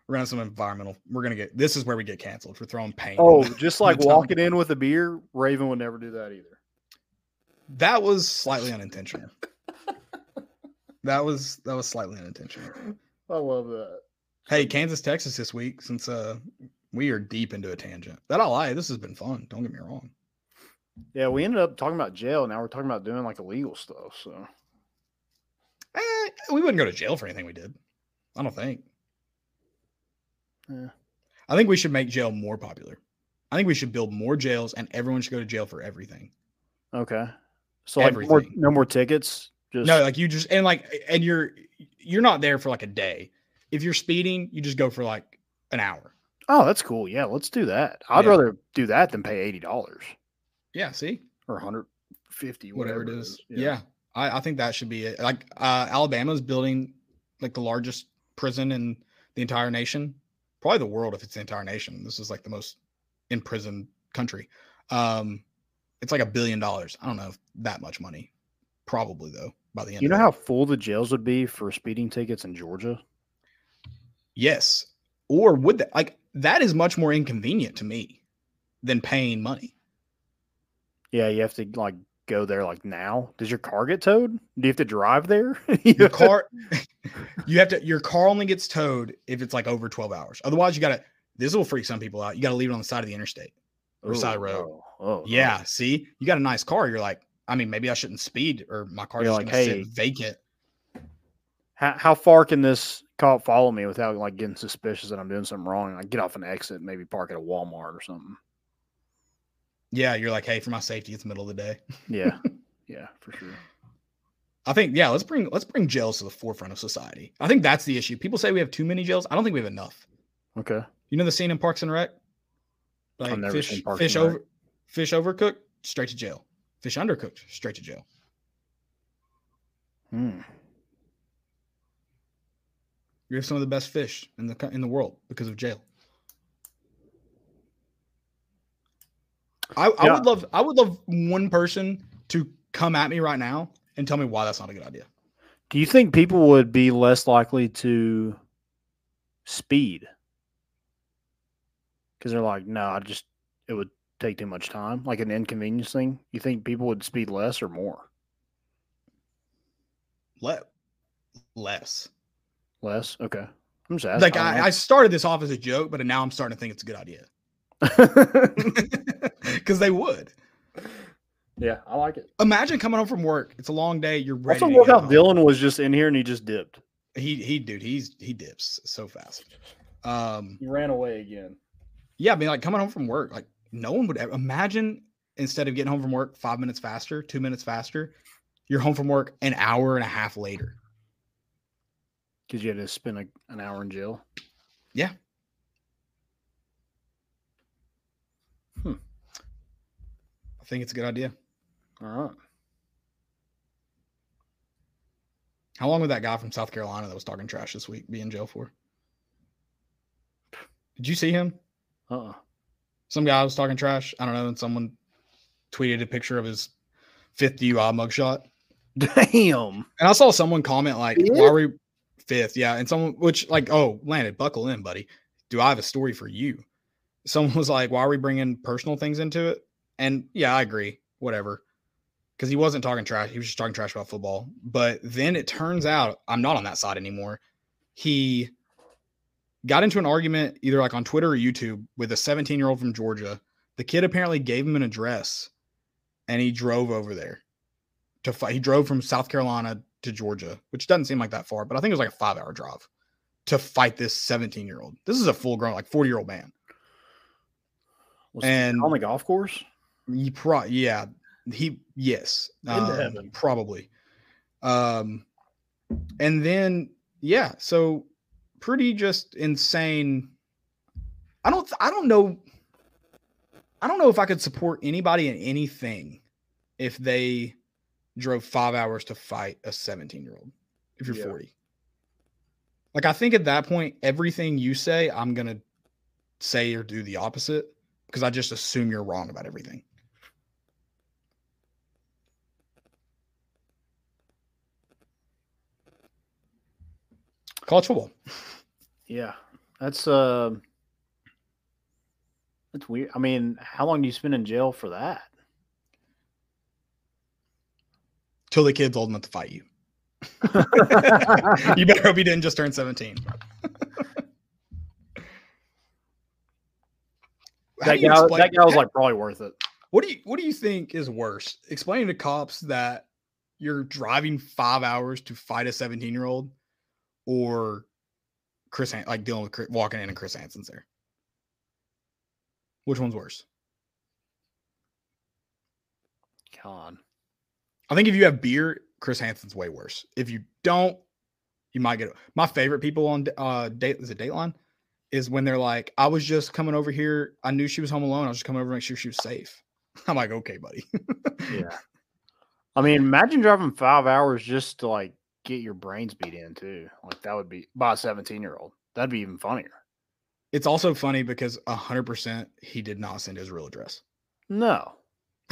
We're gonna have some environmental. We're gonna get. This is where we get canceled for throwing paint. oh, just like walking in with a beer, Raven would never do that either. That was slightly unintentional. that was that was slightly unintentional. I love that. Hey, Kansas, Texas this week. Since uh we are deep into a tangent. That I lie. This has been fun. Don't get me wrong. Yeah, we ended up talking about jail. Now we're talking about doing like illegal stuff. So Eh, we wouldn't go to jail for anything we did. I don't think. Yeah. I think we should make jail more popular. I think we should build more jails, and everyone should go to jail for everything. okay, so like more, no more tickets. Just No, like you just and like and you're you're not there for like a day. If you're speeding, you just go for like an hour. oh, that's cool. Yeah, let's do that. I'd Yeah. rather do that than pay eighty dollars Yeah, see, or one hundred fifty, whatever, it is. Yeah, I, I think that should be it. Like uh, Alabama's building like the largest prison in the entire nation, probably the world if it's the entire nation. This is like the most imprisoned country. Um, it's like a billion dollars. I don't know if that much money. Probably though. By the end, You know how full the jails would be for speeding tickets in Georgia? Yes. Or would that like that is much more inconvenient to me than paying money. Yeah, you have to like go there like now. Does your car get towed? Do you have to drive there? Your car you have to your car only gets towed if it's like over 12 hours. Otherwise, you gotta this will freak some people out. You gotta leave it on the side of the interstate or side Oh, road. no. Oh. Yeah. See, you got a nice car. You're like, I mean, maybe I shouldn't speed or my car's You're like, "Hey, sit vacant. How, how far can this cop follow me without like getting suspicious that I'm doing something wrong? Like get off an exit, maybe park at a Walmart or something. Yeah, you're like, hey, for my safety, it's the middle of the day. Yeah, yeah, for sure. I think, yeah, let's bring let's bring jails to the forefront of society. I think that's the issue. People say we have too many jails. I don't think we have enough. Okay. You know the scene in Parks and Rec? Like fish, fish over, fish overcooked, straight to jail. Fish undercooked, straight to jail. Hmm. We have some of the best fish in the in the world because of jail. I, I Yeah. would love I would love one person to come at me right now and tell me why that's not a good idea. Do you think people would be less likely to speed? because they're like, no, I just it would take too much time, like an inconvenience thing. You think people would speed less or more? Let less. Less. Okay. I'm just asking. Like I, I started this off as a joke, but now I'm starting to think it's a good idea because they would. yeah, I like it. Imagine coming home from work. It's a long day. You're ready. Also, look how. Dylan was just in here and he just dipped. He he dude, he's he dips so fast. Um He ran away again. yeah, I mean like coming home from work, like no one would ever imagine instead of getting home from work five minutes faster, two minutes faster, you're home from work an hour and a half later. Because you had to spend a, an hour in jail. Yeah. Hmm. I think it's a good idea. All right. How long would that guy from South Carolina that was talking trash this week be in jail for? Did you see him? Uh. uh Some guy was talking trash. I don't know, and someone tweeted a picture of his fifth DUI mugshot. Damn. And I saw someone comment like, Fifth? "Why were we fifth? Yeah, and someone which like, oh, landed, buckle in, buddy. Do I have a story for you? Someone was like, "Why are we bringing personal things into it?" And yeah, I agree. Whatever, because he wasn't talking trash. He was just talking trash about football. But then it turns out I'm not on that side anymore. He got into an argument either like on Twitter or YouTube with a 17 year old from Georgia. The kid apparently gave him an address, and he drove over there to fight. He drove from South Carolina to Georgia, which doesn't seem like that far, but I think it was like a five hour drive to fight this 17 year old. This is a full grown, like 40 year old man. Was And- on the golf course? You pro yeah, he yes. Into um, heaven. Probably. Um and then yeah, so pretty just insane. I don't I don't know I don't know if I could support anybody in anything if they drove 5 hours to fight a 17-year-old if you're Yeah. 40. Like I think at that point everything you say I'm going to say or do the opposite because I just assume you're wrong about everything. College football. Yeah. That's uh that's weird. I mean, how long do you spend in jail for that? Till the kid's old enough to fight you. you better hope he didn't just turn 17. How that guy, explain- that guy was like probably worth it. What do you what do you think is worse? Explaining to cops that you're driving five hours to fight a 17 year old, or Chris Han- like dealing with Chris, walking in and Chris Hansen's there. Which one's worse? God. I think if you have beer, Chris Hansen's way worse. If you don't, you might get my favorite people on uh date is it Dateline is when they're like, I was just coming over here. I knew she was home alone. I was just coming over to make sure she was safe. I'm like, okay, buddy. Yeah. I mean, imagine driving five hours just to like get your brains beat in too. Like that would be by a 17 year old. That'd be even funnier. It's also funny because hundred percent he did not send his real address. No.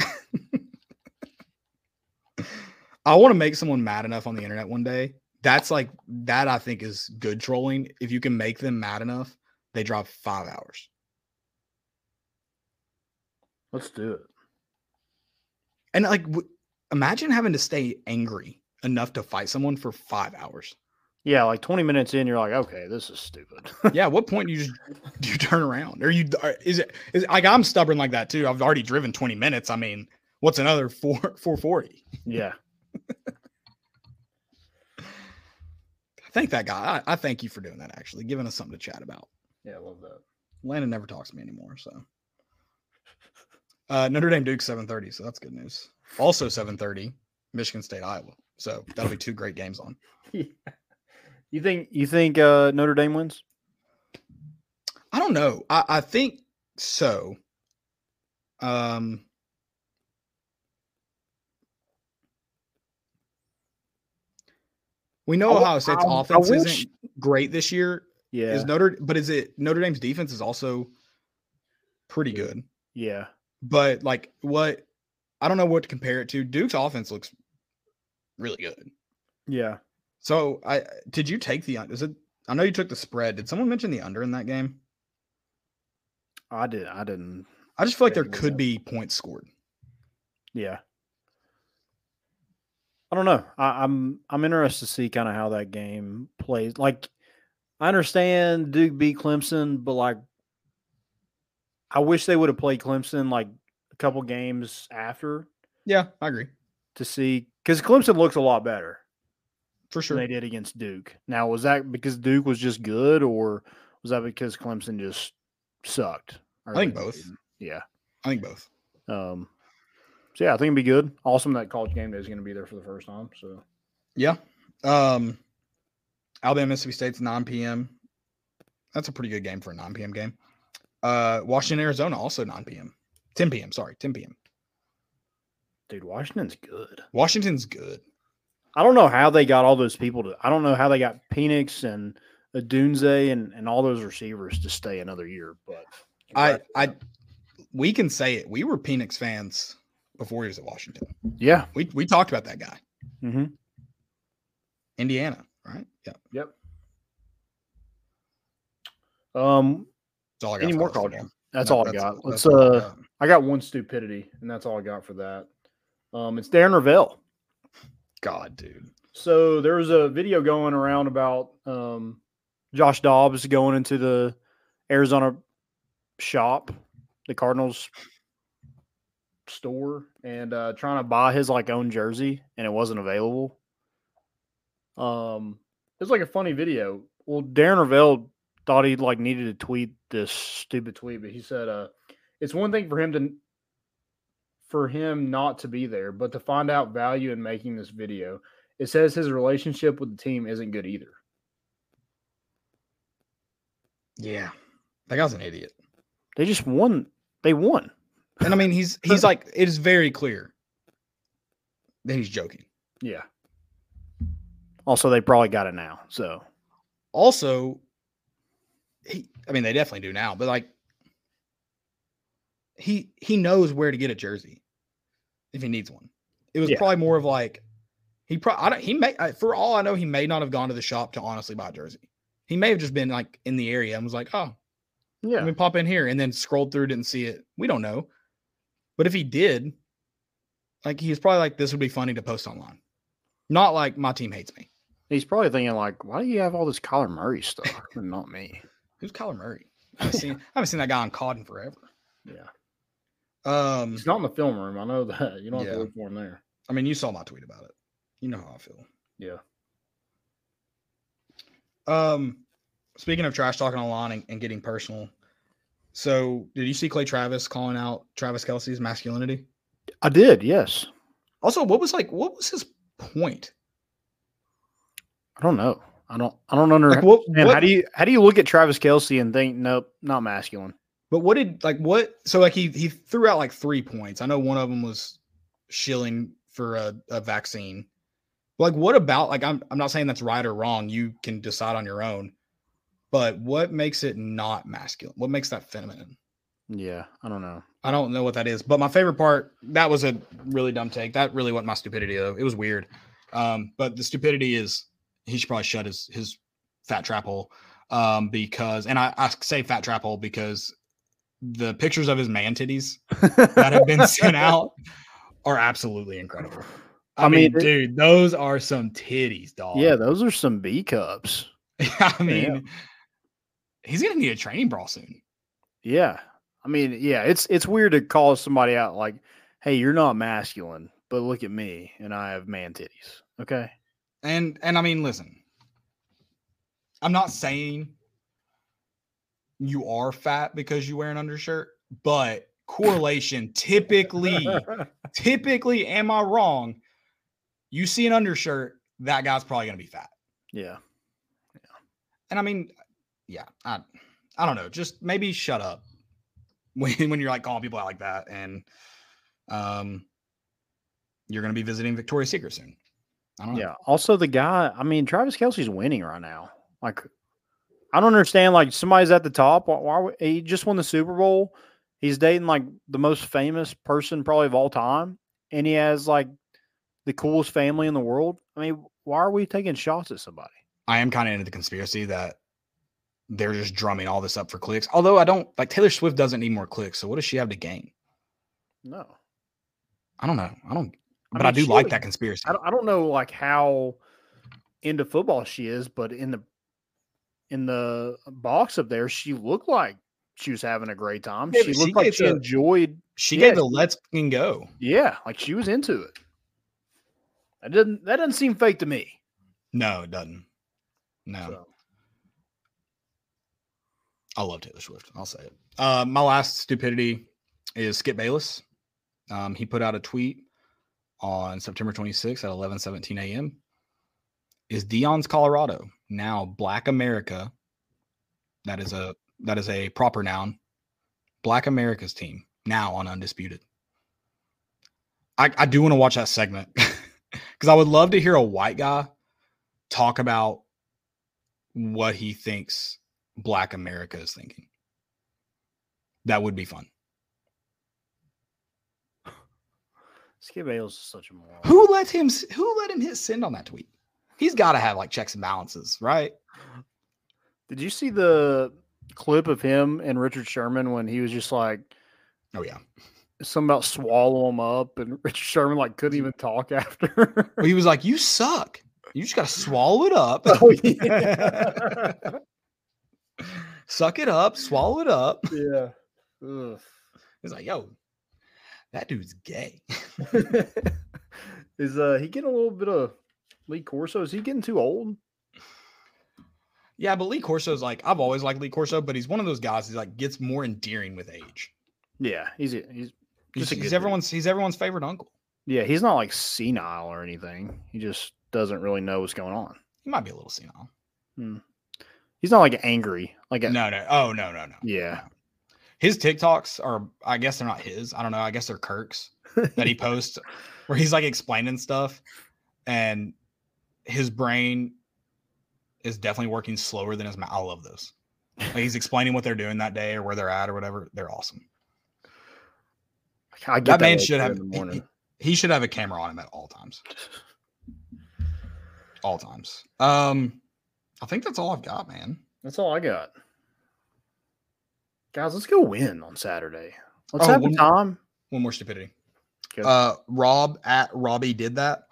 I want to make someone mad enough on the internet one day. That's like that. I think is good trolling. If you can make them mad enough, they drop five hours. Let's do it. And like, w- imagine having to stay angry enough to fight someone for five hours. Yeah, like 20 minutes in, you're like, okay, this is stupid. Yeah, at what point do you just do you turn around? Or you are- is it is like I'm stubborn like that too. I've already driven 20 minutes. I mean, what's another four 440? yeah. Thank that guy. I, I thank you for doing that. Actually, giving us something to chat about. Yeah, I love that. Landon never talks to me anymore. So uh, Notre Dame Duke 7:30. So that's good news. Also 7:30, Michigan State Iowa. So that'll be two great games on. You think you think uh, Notre Dame wins? I don't know. I, I think so. Um, we know I Ohio State's I- I offense wish- isn't great this year. Yeah. Is Notre, but is it Notre Dame's defense is also pretty good. yeah. But like what, I don't know what to compare it to. Duke's offense looks really good. Yeah. So I did you take the is it? I know you took the spread. Did someone mention the under in that game? I did. I didn't. I just feel like there could be points scored. Yeah. I don't know. I, I'm I'm interested to see kind of how that game plays. Like, I understand Duke beat Clemson, but like, I wish they would have played Clemson like a couple games after Yeah, I agree to see because Clemson looks a lot better for sure. than they did against Duke. Now, was that because Duke was just good, or was that because Clemson just sucked? Or I think both. didn't? Yeah. I think both. Um. So yeah, I think it'd be good. Awesome that college game day is going to be there for the first time. So Yeah. Um, Alabama Mississippi State's 9 p.m. That's a pretty good game for a 9 p.m. game. Uh, Washington Arizona also 9 p.m. 10 p.m. Sorry, 10 p.m. dude, Washington's good. Washington's good. I don't know how they got all those people to. I don't know how they got Penix and Odunze and and all those receivers to stay another year. But I I we can say it. We were Penix fans before he was at Washington. yeah. We we talked about that guy. Mm-hmm. Indiana, right? Yeah. Yep. Um, That's all I got. any more college? That's No, all I got. Let's. that's I Uh, got. I got one stupidity, and that's all I got for that. Um, it's Darren Rovell. God, dude. So there was a video going around about um, Josh Dobbs going into the Arizona shop, the Cardinals store, and uh, trying to buy his like own jersey, and it wasn't available. Um, it was like a funny video. Well, Darren Rovell thought he like needed to tweet this stupid tweet, but he said, "Uh, it's one thing for him to." For him not to be there, but to find out value in making this video, it says his relationship with the team isn't good either. Yeah. That guy's an idiot. They just won. They won. And I mean, he's he's like it is very clear that he's joking. Yeah. Also, they probably got it now. So Also, he I mean they definitely do now, but like he he knows where to get a jersey if he needs one. It was Yeah. probably more of like he probably I don't he may I- for all I know he may not have gone to the shop to honestly buy a jersey. He may have just been like in the area and was like, oh, yeah, let me pop in here and then scrolled through, didn't see it. We don't know. But if he did, like he's probably like, this would be funny to post online. Not like my team hates me. he's probably thinking like, why do you have all this Kyler Murray stuff and not me? Who's Kyler Murray? I haven't seen I haven't seen that guy on COD in forever. Yeah, Um he's not in the film room. I know that. You don't have Yeah. to look for him there. I mean you saw my tweet about it. You know how I feel. Yeah. Um speaking of trash talking online and, and getting personal. So did you see Clay Travis calling out Travis Kelce's masculinity? I did. Yes. Also, what was like what was his point? I don't know. I don't. I don't understand. Like what, how do you how do you look at Travis Kelce and think nope, not masculine? But what did like what? So like he he threw out like three points. I know one of them was shilling for a, a vaccine. Like what about like I'm I'm not saying that's right or wrong. You can decide on your own. But what makes it not masculine? What makes that feminine? Yeah, I don't know. I don't know what that is. But my favorite part that was a really dumb take. That really wasn't my stupidity though. It was weird. Um, but the stupidity is he should probably shut his his fat trap hole. Um, because and I, I say fat trap hole because the pictures of his man titties that have been sent out are absolutely incredible. I, I mean, mean, dude, those are some titties, dog. Yeah, those are some B cups. I mean, he's gonna need a training bra soon. Yeah. I mean, yeah, it's it's weird to call somebody out like, "Hey, you're not masculine, but look at me and I have man titties." Okay? And and I mean, listen, I'm not saying you are fat because you wear an undershirt, but correlation typically, typically, am I wrong? You see an undershirt, that guy's probably gonna be fat. yeah. Yeah. And I mean, yeah, I I don't know, just maybe shut up when when you're like calling people out like that, and um, you're gonna be visiting Victoria's Secret soon. I don't know. Yeah. Also the guy, I mean, Travis Kelce's winning right now. Like I don't understand like somebody's at the top. Why, why he just won the Super Bowl? He's dating like the most famous person probably of all time and he has like the coolest family in the world. I mean, why are we taking shots at somebody? I am kind of into the conspiracy that they're just drumming all this up for clicks. Although I don't like Taylor Swift doesn't need more clicks. So what does she have to gain? No, I don't know. I don't. I But I, mean, do like was- that conspiracy. I don't, I don't know like how into football she is, but in the in the box up there, she looked like she was having a great time. Yeah, she but she looked like she the- enjoyed. She Yeah, gave the let's fucking go. Yeah, like she was into it. That didn't that doesn't seem fake to me. No, it doesn't. No. So, I love Taylor Swift. I'll say it. Uh, my last stupidity is Skip Bayless. Um, he put out a tweet on September 26th at 11 17 a.m. Is Deion's Colorado now Black America? That is a that is a proper noun. Black America's team now on Undisputed. I, I do want to watch that segment because I would love to hear a white guy talk about what he thinks Black America is thinking. That would be fun. Skip Bayless is such a moron. Who let him? Who let him hit send on that tweet? He's got to have like checks and balances, right? Did you see the clip of him and Richard Sherman when he was just like Oh yeah. something about swallow him up and Richard Sherman like couldn't even talk after? He was like, "You suck. You just got to swallow it up. oh yeah. Suck it up. Swallow it up." yeah. Ugh. He's like, "Yo, that dude's gay." is uh he getting a little bit of Lee Corso? Is he getting too old? Yeah, but Lee Corso's like I've always liked Lee Corso, but he's one of those guys who like gets more endearing with age. Yeah, he's a- he's He's, he's dude. everyone's he's everyone's favorite uncle. yeah he's not like senile or anything. He just doesn't really know what's going on. He might be a little senile. Hmm. He's not like angry. Like a, No, no. Oh, no, no, no. yeah, His TikToks are, I guess they're not his. I don't know. I guess they're Kirk's that he posts where he's like explaining stuff and his brain is definitely working slower than his mouth. I love those. Like he's explaining what they're doing that day or where they're at or whatever. They're awesome. I get That man should have, he- he, he should have a camera on him at all times. All times. Um, I think that's all I've got, man. That's all I got. Guys, let's go win on Saturday. Let's Oh, have one- time. One more stupidity. Okay. Uh, Rob at Robbie did that.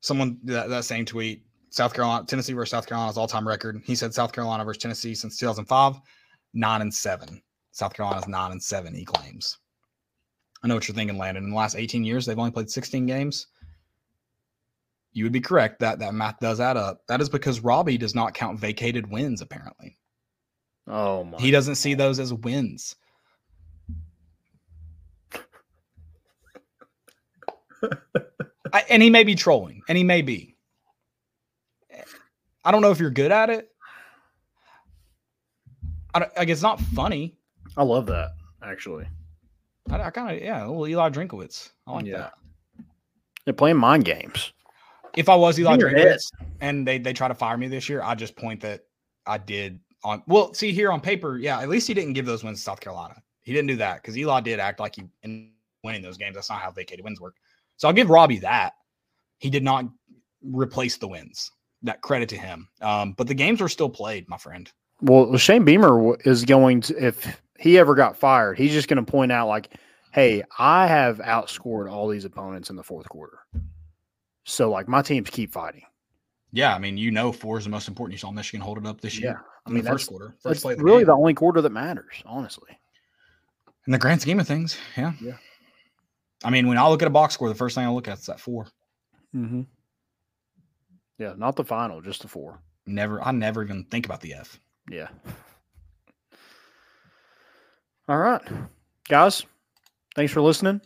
Someone that, that same tweet. South Carolina, Tennessee versus South Carolina's all-time record. He said South Carolina versus Tennessee since 2005, nine and seven. South Carolina's nine and seven. He claims. I know what you're thinking, Landon. In the last 18 years, they've only played 16 games. You would be correct. That that math does add up. That is because Robbie does not count vacated wins. Apparently, oh my! he doesn't see those as wins. I, and he may be trolling, and he may be. I don't know if you're good at it. I don't, like it's not funny. I love that actually. I, I kind of yeah, a little Eli Drinkwitz. I like Yeah. that. They're playing mind games. If I was Eli. Drinkwitz and they they try to fire me this year, I just point that I did on. Well, see here on paper, yeah. At least he didn't give those wins to South Carolina. He didn't do that because Eli did act like he in winning those games. That's not how vacated wins work. So I'll give Robbie that. He did not replace the wins. That credit to him. Um, but the games were still played, my friend. Well, Shane Beamer is going to if he ever got fired, he's just going to point out like, "Hey, I have outscored all these opponents in the fourth quarter." So like my teams keep fighting. Yeah, I mean, you know, four is the most important. You saw Michigan hold it up this year. Yeah, I mean first quarter, first that's play the really game. the only quarter that matters, honestly. In the grand scheme of things, yeah. Yeah. I mean, when I look at a box score, the first thing I look at is that four. Mm-hmm. Yeah, not the final, just the four. Never, I never even think about the F. Yeah. All right, guys. Thanks for listening.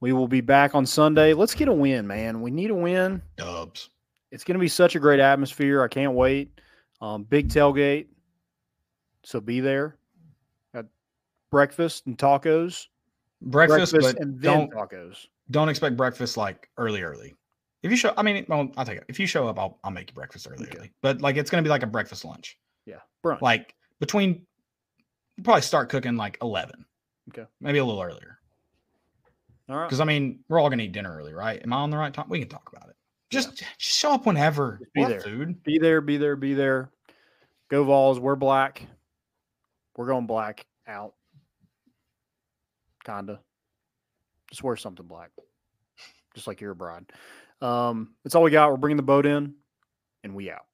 We will be back on Sunday. Let's get a win, man. We need a win. Dubs. It's going to be such a great atmosphere. I can't wait. Um, big tailgate. So be there. Got breakfast and tacos. Breakfast, but and then don't tacos. don't expect breakfast like early, early. If you show, I mean, well, I'll take it. If you show up, I'll I'll make you breakfast early, Okay. early. But like, it's gonna be like a breakfast lunch. Yeah, brunch. Like between, probably start cooking like eleven. Okay. Maybe a little earlier. All right. Because I mean, we're all gonna eat dinner early, right? Am I on the right time? We can talk about it. Just, just show up whenever. Just be there. Food. Be there. Be there. Be there. Go Vols. We're black. We're going black out. Kinda. Just wear something black. Just like your bride. Um, that's all we got. We're bringing the boat in, and we out.